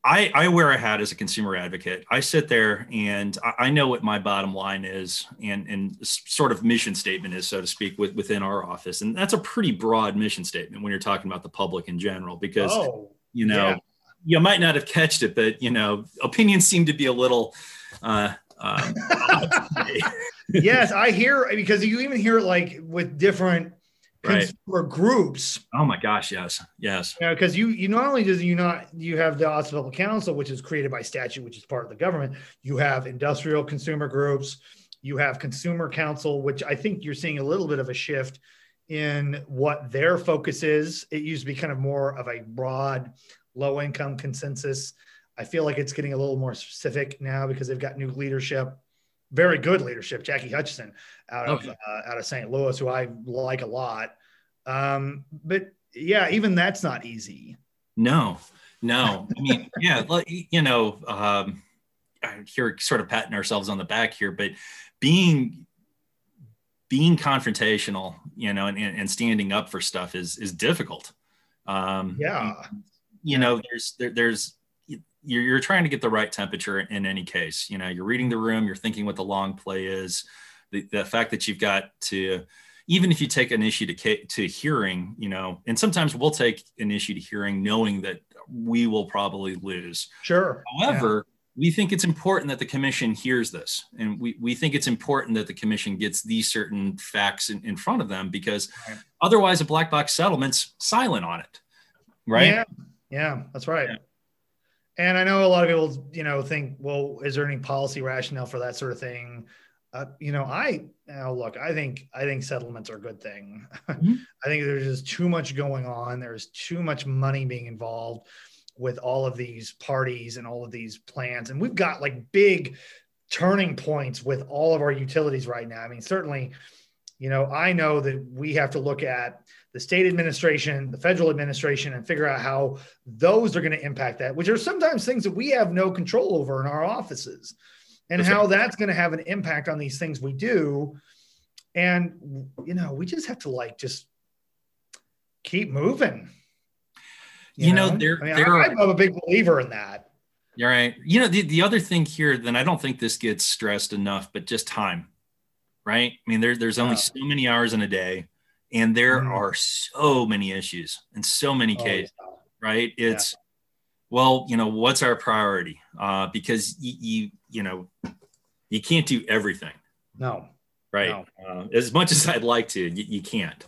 S3: I, I wear a hat as a consumer advocate. I sit there and I, I know what my bottom line is and, and sort of mission statement is, so to speak, with, within our office. And that's a pretty broad mission statement when you're talking about the public in general, because, oh, you know, yeah. you might not have catched it, but, you know, opinions seem to be a little, uh, um,
S1: yes, I hear because you even hear it like with different
S3: Right.
S1: consumer groups.
S3: Oh my gosh, yes, yes,
S1: You know, because you you not only does you not you have the Public Counsel, which is created by statute, which is part of the government. You have industrial consumer groups. You have consumer council, which I think you're seeing a little bit of a shift in what their focus is. It used to be kind of more of a broad, low income consensus. I feel like it's getting a little more specific now because they've got new leadership, very good leadership. Jackie Hutchinson out of
S3: Okay.
S1: uh, out of St. Louis, who I like a lot. Um, but yeah, even that's not easy.
S3: no, no. I mean, yeah, you know, um, here sort of patting ourselves on the back here, but being being confrontational, you know, and, and and standing up for stuff is is difficult. Um,
S1: Yeah.
S3: you know there's there, there's you're, you're trying to get the right temperature in any case you know you're reading the room you're thinking what the long play is the, the fact that you've got to even if you take an issue to to hearing you know and sometimes we'll take an issue to hearing knowing that we will probably lose
S1: Sure.
S3: However, we think it's important that the commission hears this. And we, we think it's important that the commission gets these certain facts in, in front of them because
S1: Right.
S3: otherwise a black box settlement's silent on it. Right.
S1: Yeah, yeah that's right.
S3: Yeah.
S1: And I know a lot of people, you know, think, well, is there any policy rationale for that sort of thing? Uh, you know, I now look, I think I think settlements are a good thing.
S3: Mhm.
S1: I think there's just too much going on. There's too much money being involved with all of these parties and all of these plans. And we've got like big turning points with all of our utilities right now. I mean, certainly, you know, I know that we have to look at the state administration, the federal administration, and figure out how those are going to impact that, which are sometimes things that we have no control over in our offices, and how that's going to have an impact on these things we do. And, you know, we just have to like just keep moving.
S3: You know, there-
S1: I mean,
S3: there
S1: I, I'm a big believer in that.
S3: You're right. You know, the, the other thing here, then I don't think this gets stressed enough, but just time, right? I mean, there, there's only
S1: Yeah.
S3: so many hours in a day, and there
S1: Mhm.
S3: are so many issues and so many
S1: Oh,
S3: cases,
S1: yeah.
S3: right? It's, well, you know, what's our priority? Uh, because you, you, you know, you can't do everything,
S1: No.
S3: right? Uh, as much as I'd like to, you, you can't.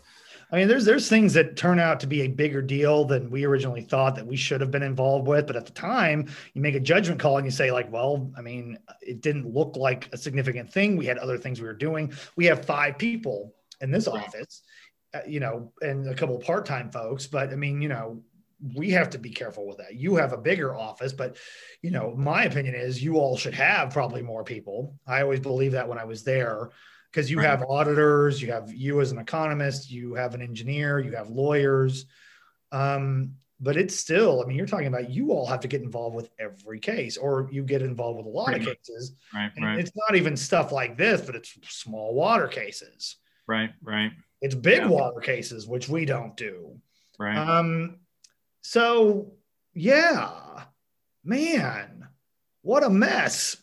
S1: I mean, there's there's things that turn out to be a bigger deal than we originally thought that we should have been involved with. But at the time, you make a judgment call and you say, like, well, I mean, it didn't look like a significant thing. We had other things we were doing. We have five people in this office, you know, and a couple of part-time folks. But I mean, you know, we have to be careful with that. You have a bigger office, but you know, my opinion is you all should have probably more people. I always believe that when I was there because you
S3: Right.
S1: have auditors, you have you as an economist, you have an engineer, you have lawyers. Um, but it's still, I mean, you're talking about you all have to get involved with every case, or you get involved with a lot
S3: Pretty
S1: of cases.
S3: Right,
S1: And
S3: right,
S1: it's not even stuff like this, but it's small water cases.
S3: right, right,
S1: It's big
S3: Yeah.
S1: water cases, which we don't do.
S3: right.
S1: Um, so yeah, man, what a mess.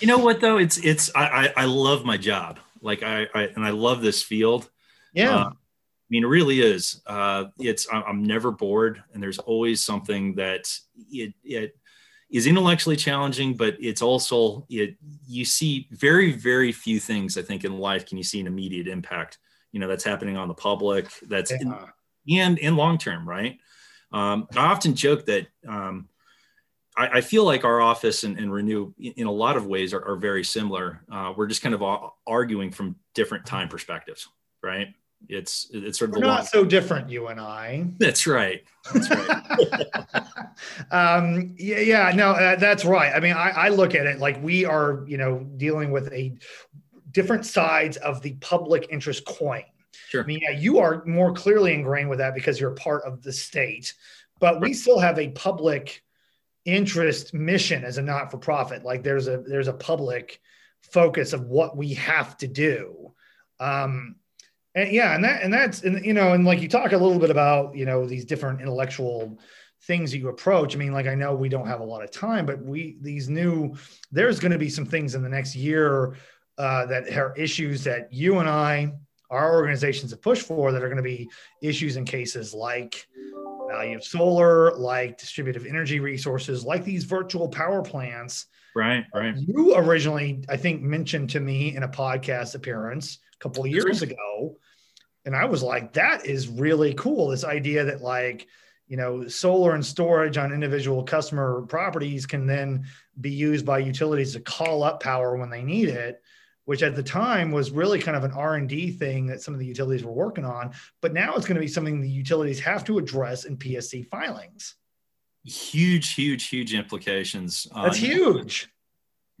S3: You know what though? It's it's I I, I love my job. Like I, I and I love this field.
S1: yeah.
S3: Uh, I mean, it really is. Uh, it's I'm never bored, and there's always something that it it is intellectually challenging, but it's also it. You see very very few things I think in life can you see an immediate impact. You know that's happening on the public. That's in, and in long term, right? Um, I often joke that um, I, I feel like our office and, and Renew, in, in a lot of ways, are, are very similar. Uh, we're just kind of arguing from different time perspectives, right? It's it's sort of
S1: We're
S3: long.
S1: not so different, you and I.
S3: That's right. That's right.
S1: um, yeah, yeah, no, uh, that's right. I mean, I, I look at it like we are, you know, dealing with a different sides of the public interest coin.
S3: Sure.
S1: I mean, yeah, you are more clearly ingrained with that because you're part of the state, but we still have a public interest mission as a not-for-profit. Like there's a there's a public focus of what we have to do. Um, and yeah, and that and that's and you know, and like you talk a little bit about you know these different intellectual things that you approach. I mean, like I know we don't have a lot of time, but we these new there's going to be some things in the next year uh, that are issues that you and I, our organizations have pushed for that are going to be issues in cases like value of solar, like distributive energy resources, like these virtual power plants
S3: Right, right.
S1: You originally, I think, mentioned to me in a podcast appearance couple of years ago, and I was like, "That is really cool." This idea that like you know solar and storage on individual customer properties can then be used by utilities to call up power when they need it which at the time was really kind of an r&d thing that some of the utilities were working on but now it's going to be something the utilities have to address in psc filings
S3: huge huge huge implications
S1: that's huge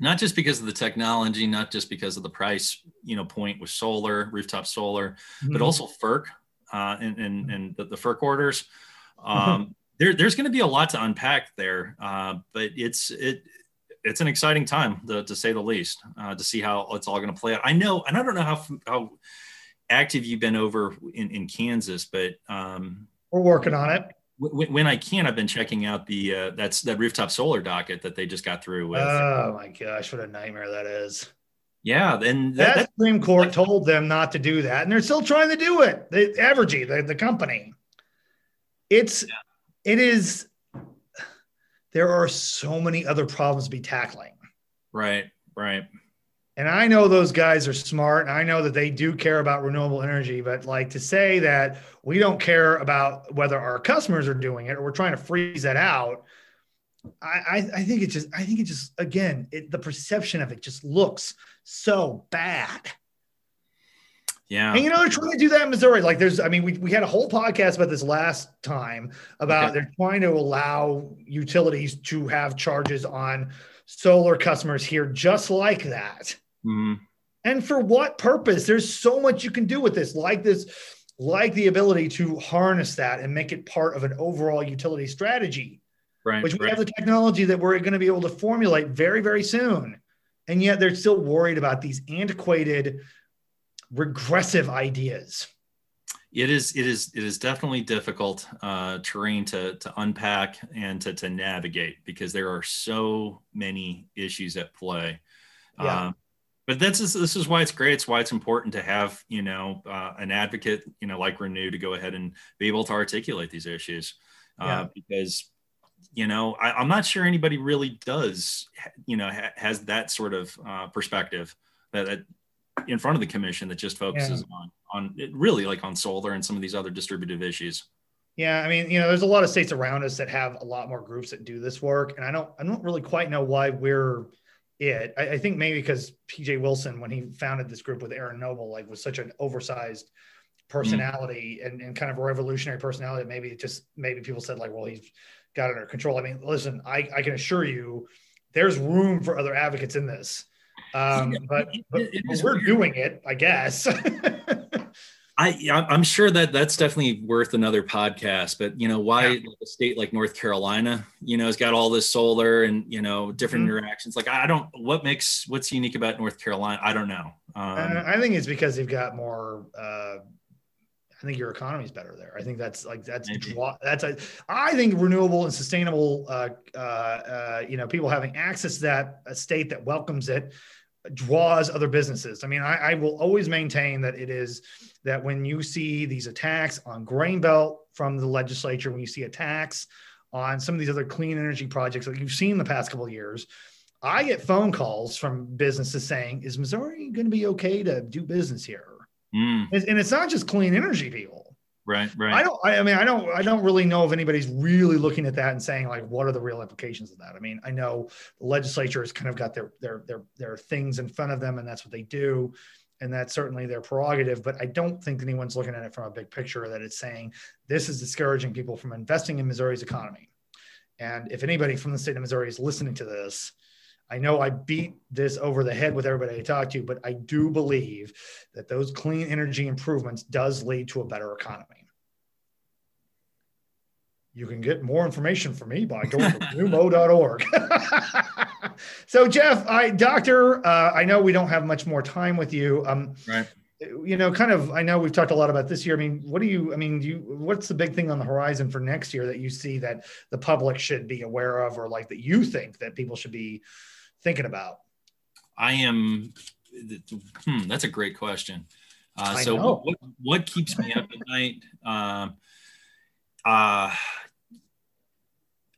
S3: not just because of the technology not just because of the price you know point with solar rooftop solar mm-hmm. but also ferc uh, and, and, and the, the FERC orders. Um, there, there's going to be a lot to unpack there, uh, but it's it it's an exciting time to, to say the least uh, to see how it's all going to play out. I know, and I don't know how how active you've been over in, in Kansas, but um,
S1: we're working on it.
S3: W- when I can, I've been checking out the uh, that's that rooftop solar docket that they just got through with.
S1: Oh my gosh, what a nightmare that is!
S3: Yeah, and
S1: that, that Supreme Court told them not to do that, and they're still trying to do it. The Evergy, the, the company. It's yeah. it is there are so many other problems to be tackling.
S3: Right, right.
S1: And I know those guys are smart. And I know that they do care about renewable energy, but like to say that we don't care about whether our customers are doing it or we're trying to freeze that out. I, I, I think it just, I think it just, again, it, the perception of it just looks so bad.
S3: Yeah.
S1: And you know, they're trying to do that in Missouri. Like there's, I mean, we, we had a whole podcast about this last time about okay. they're trying to allow utilities to have charges on solar customers here, just like that.
S3: Mm-hmm.
S1: And for what purpose? There's so much you can do with this, like this, like the ability to harness that and make it part of an overall utility strategy.
S3: Right.
S1: Which we
S3: right.
S1: have the technology that we're going to be able to formulate very, very soon. And yet they're still worried about these antiquated regressive ideas
S3: it is it is it is definitely difficult uh, terrain to to unpack and to to navigate because there are so many issues at play. Yeah. Uh, but this is this is why it's great. It's why it's important to have you know uh, an advocate you know like Renew to go ahead and be able to articulate these issues uh, yeah. because you know I, am not sure anybody really does you know ha- has that sort of uh, perspective that, that in front of the commission that just focuses yeah. on on it really like on solar and some of these other distributive issues.
S1: Yeah, I mean, you know, there's a lot of states around us that have a lot more groups that do this work, and I don't, I don't really quite know why we're it. I, I think maybe because PJ Wilson, when he founded this group with Aaron Noble, like was such an oversized personality mm. and, and kind of a revolutionary personality. Maybe it just maybe people said like, well, he's got it under control. I mean, listen, I, I can assure you, there's room for other advocates in this. Um, but, but, but we're doing it, I guess.
S3: I I'm sure that that's definitely worth another podcast. But you know, why yeah. a state like North Carolina, you know, has got all this solar and you know different mm-hmm. interactions. Like I don't, what makes what's unique about North Carolina? I don't know.
S1: Um, I think it's because they've got more. Uh, I think your economy is better there. I think that's like that's that's a, I think renewable and sustainable. Uh, uh, uh, you know, people having access to that a state that welcomes it draws other businesses. I mean, I, I, will always maintain that it is that when you see these attacks on grain belt from the legislature, when you see attacks on some of these other clean energy projects that you've seen the past couple of years, I get phone calls from businesses saying, "Is Missouri going to be okay to do business here?"
S3: Mm.
S1: And it's not just clean energy people.
S3: Right, right.
S1: I don't. I, mean, I don't. I don't really know if anybody's really looking at that and saying like, what are the real implications of that? I mean, I know the legislature has kind of got their their their their things in front of them, and that's what they do, and that's certainly their prerogative. But I don't think anyone's looking at it from a big picture that it's saying this is discouraging people from investing in Missouri's economy. And if anybody from the state of Missouri is listening to this, I know I beat this over the head with everybody I talk to, but I do believe that those clean energy improvements does lead to a better economy. You can get more information from me by going to newmo.org. so, Geoff, I, doctor, uh, I know we don't have much more time with you. Um,
S3: right.
S1: You know, kind of. I know we've talked a lot about this year. I mean, what do you? I mean, do you? What's the big thing on the horizon for next year that you see that the public should be aware of, or like that you think that people should be thinking about?
S3: I am. Hmm, that's a great question. Uh, so what, what, what keeps me up at night? Um, uh,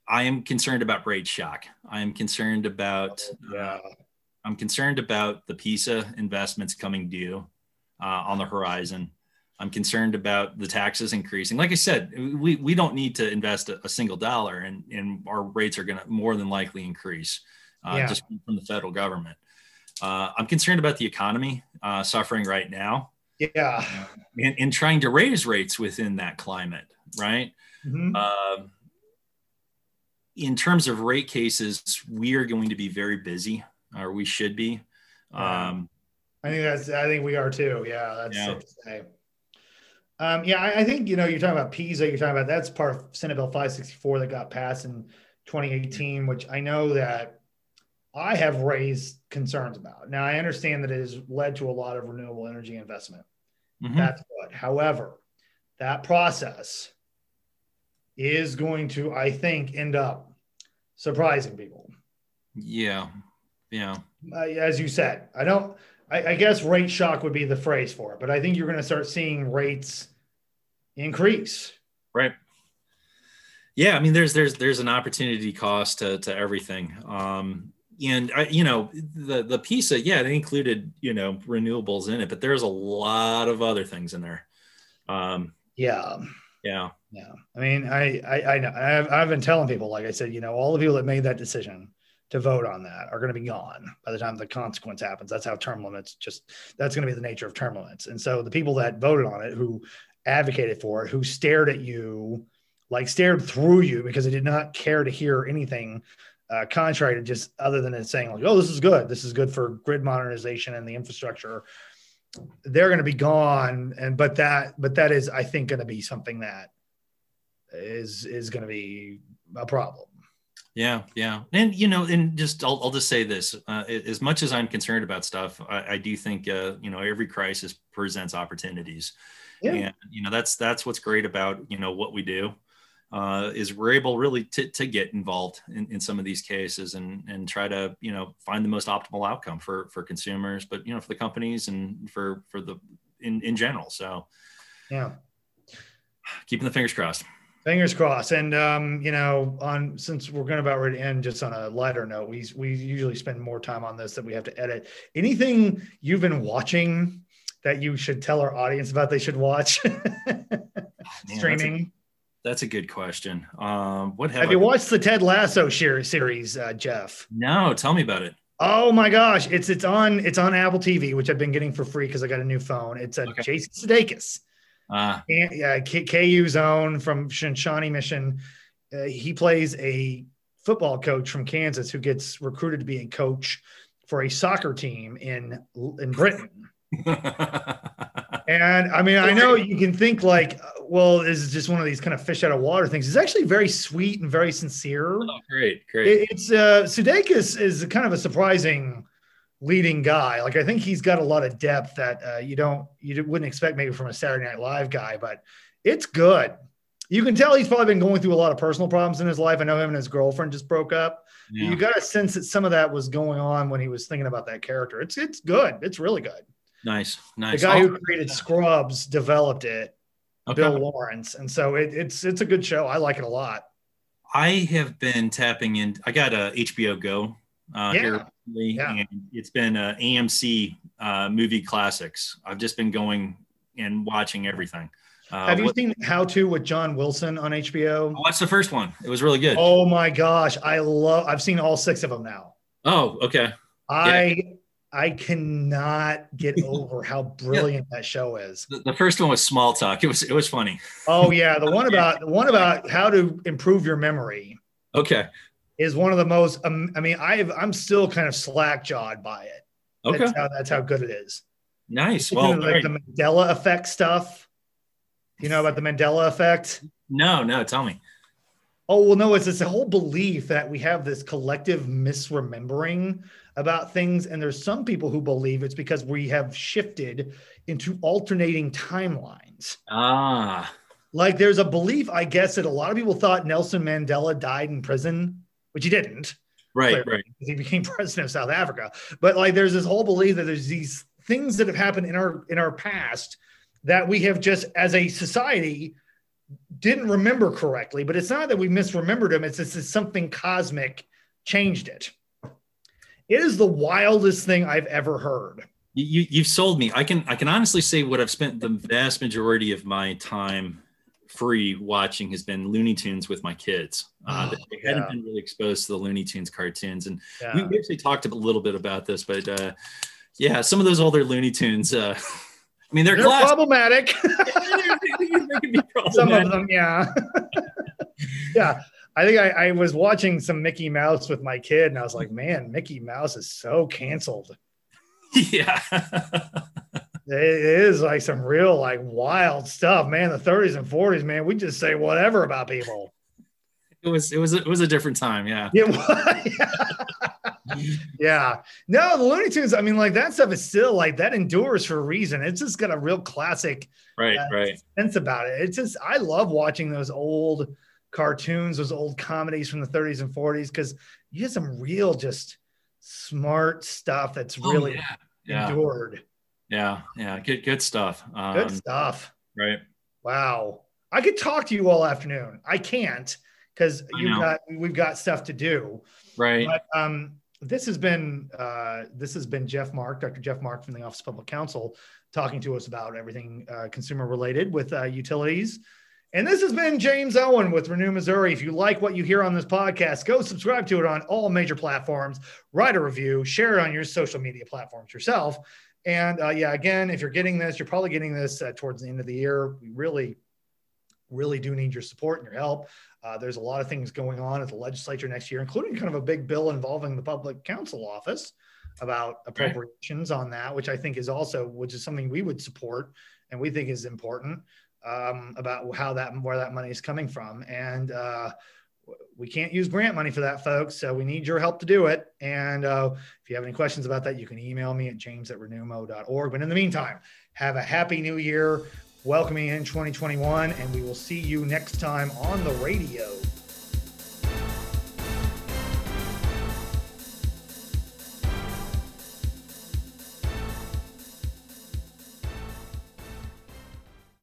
S3: I am concerned about rate shock. I am concerned about
S1: yeah.
S3: uh, I'm concerned about the PISA investments coming due uh, on the horizon. I'm concerned about the taxes increasing. Like I said, we, we don't need to invest a, a single dollar, and, and our rates are going to more than likely increase uh,
S1: Yeah.
S3: just from the federal government. Uh, I'm concerned about the economy uh, suffering right now
S1: Yeah.
S3: and, and trying to raise rates within that climate, right?
S1: Mhm.
S3: In terms of rate cases, we are going to be very busy, or we should be. Um,
S1: I think that's. I think we are too. Yeah, that's
S3: Yeah.
S1: safe to say. Um, yeah, I, I think you know you're talking about PISA. You're talking about that's part of Senate Bill 564 that got passed in 2018, which I know that I have raised concerns about. Now I understand that it has led to a lot of renewable energy investment.
S3: mhm.
S1: That's good. However, that process is going to, I think, end up surprising people.
S3: Yeah, yeah,
S1: uh, as you said, I don't. I, I guess rate shock would be the phrase for it, but I think you're going to start seeing rates increase.
S3: right. Yeah, I mean, there's there's there's an opportunity cost to to everything. Um, and I, you know, the the PISA, yeah, they included you know renewables in it, but there's a lot of other things in there. Um,
S1: Yeah,
S3: yeah,
S1: yeah. I mean, I I, I know. I've, I've been telling people, like I said, you know, all the people that made that decision to vote on that are going to be gone by the time the consequence happens. That's how term limits just. That's going to be the nature of term limits. And so the people that voted on it, who advocated for it, who stared at you, like stared through you because they did not care to hear anything uh, contrary to just other than it saying like, oh, this is good. This is good for grid modernization and the infrastructure. They're going to be gone, and but that but that is I think going to be something that is is going to be a problem.
S3: yeah, yeah. And you know, and just I'll, I'll just say this: uh, as much as I'm concerned about stuff, I, I do think uh, you know every crisis presents opportunities.
S1: Yeah.
S3: and you know that's that's what's great about you know what we do uh, is we're able really to, to get involved in, in some of these cases and and try to you know find the most optimal outcome for for consumers but you know for the companies and for for the in in general so
S1: Yeah.
S3: keeping the fingers crossed
S1: Fingers crossed. And um, you know, on since we're going about ready to end, just on a lighter note, we we usually spend more time on this that we have to edit. Anything you've been watching that you should tell our audience about they should watch
S3: Man,
S1: streaming?
S3: That's a good question um what have,
S1: Have you
S3: been-
S1: watched the Ted Lasso series, uh, Geoff?
S3: no tell me about it
S1: Oh my gosh, it's it's on it's on Apple TV, which I've been getting for free because I got a new phone. It's a
S3: Okay.
S1: Jason Sudeikis.
S3: uh
S1: and, yeah, K- KU zone from Shawnee Mission. Uh, he plays a football coach from Kansas who gets recruited to be a coach for a soccer team in in Britain. And I mean, I know you can think like, uh, well, this is just one of these kind of fish out of water things. It's actually very sweet and very sincere.
S3: oh, great great
S1: It- It's uh, Sudeikis is kind of a surprising leading guy. Like I think he's got a lot of depth that uh, you don't you wouldn't expect maybe from a Saturday Night Live guy, but it's good. You can tell he's probably been going through a lot of personal problems in his life. I know him and his girlfriend just broke up.
S3: Yeah.
S1: You got a sense that some of that was going on when he was thinking about that character. It's it's good. It's really good.
S3: nice nice.
S1: The
S3: guy
S1: who created Scrubs developed it,
S3: okay.
S1: Bill Lawrence, and so it, it's it's a good show. I like it a lot.
S3: I have been tapping in. I got a HBO Go uh,
S1: Yeah.
S3: here recently,
S1: Yeah.
S3: and it's been uh, AMC uh, movie classics. I've just been going and watching everything. Uh,
S1: Have you
S3: what-
S1: seen How to with John Wilson on HBO?
S3: I watched the first one. It was really good.
S1: Oh my gosh, I love. I've seen all six of them now.
S3: Oh, okay.
S1: I I cannot get over how brilliant that show is.
S3: The, the first one was small talk. It was it was funny.
S1: Oh yeah, the one about the one about how to improve your memory
S3: Okay.
S1: is one of the most. Um, I mean, I've I'm still kind of slack jawed by it.
S3: Okay.
S1: That's how that's how good it is.
S3: Nice. Well,
S1: like the Mandela effect stuff. You know about the Mandela effect?
S3: no, no. Tell me.
S1: Oh well, no, it's this whole belief that we have this collective misremembering about things, and there's some people who believe it's because we have shifted into alternating timelines.
S3: Ah.
S1: Like there's a belief, I guess, that a lot of people thought Nelson Mandela died in prison, which he didn't.
S3: Right.
S1: Clearly,
S3: Right.
S1: He became president of South Africa. But like there's this whole belief that there's these things that have happened in our in our past that we have just as a society didn't remember correctly, but it's not that we misremembered him. It's just something cosmic changed it. It is the wildest thing I've ever heard.
S3: You, you've sold me. I can I can honestly say what I've spent the vast majority of my time free watching has been Looney Tunes with my kids. Uh, oh, they hadn't been really exposed to the Looney Tunes cartoons, and yeah. we actually talked a little bit about this. But uh, yeah, some of those older Looney Tunes. Uh, I mean, they're,
S1: they're problematic. Some of them, yeah, yeah. I think I, I, was watching some Mickey Mouse with my kid, and I was like, "Man, Mickey Mouse is so canceled."
S3: Yeah,
S1: it is like some real like wild stuff, man. The 30s and 40s, man, we just say whatever about people.
S3: It was it was it was a different time, yeah.
S1: Yeah, yeah. No, the Looney Tunes. I mean, like that stuff is still like that endures for a reason. It's just got a real classic,
S3: right, uh, right
S1: sense about it. It's just I love watching those old cartoons, those old comedies from the 30s and 40s because you get some real just smart stuff that's oh, really yeah. Yeah. endured.
S3: Yeah, yeah, good good stuff.
S1: Um, good stuff.
S3: Right.
S1: Wow. I could talk to you all afternoon. I can't because you've got we've got stuff to do.
S3: Right. But,
S1: um, this has been uh, this has been Geoff Marke, Dr. Geoff Marke from the Office of Public Counsel, talking to us about everything uh, consumer related with uh, utilities. And this has been James Owen with Renew Missouri. If you like what you hear on this podcast, go subscribe to it on all major platforms, write a review, share it on your social media platforms yourself. And uh, yeah, again, if you're getting this, you're probably getting this uh, towards the end of the year. We really, really do need your support and your help. Uh, there's a lot of things going on at the legislature next year, including kind of a big bill involving the public counsel office about appropriations right. on that, which I think is also, which is something we would support and we think is important um, about how that, where that money is coming from. And uh, we can't use grant money for that, folks. So we need your help to do it. And uh, if you have any questions about that, you can email me at james at renewmo.org. But in the meantime, have a happy new year. Welcoming in 2021, and we will see you next time on the radio.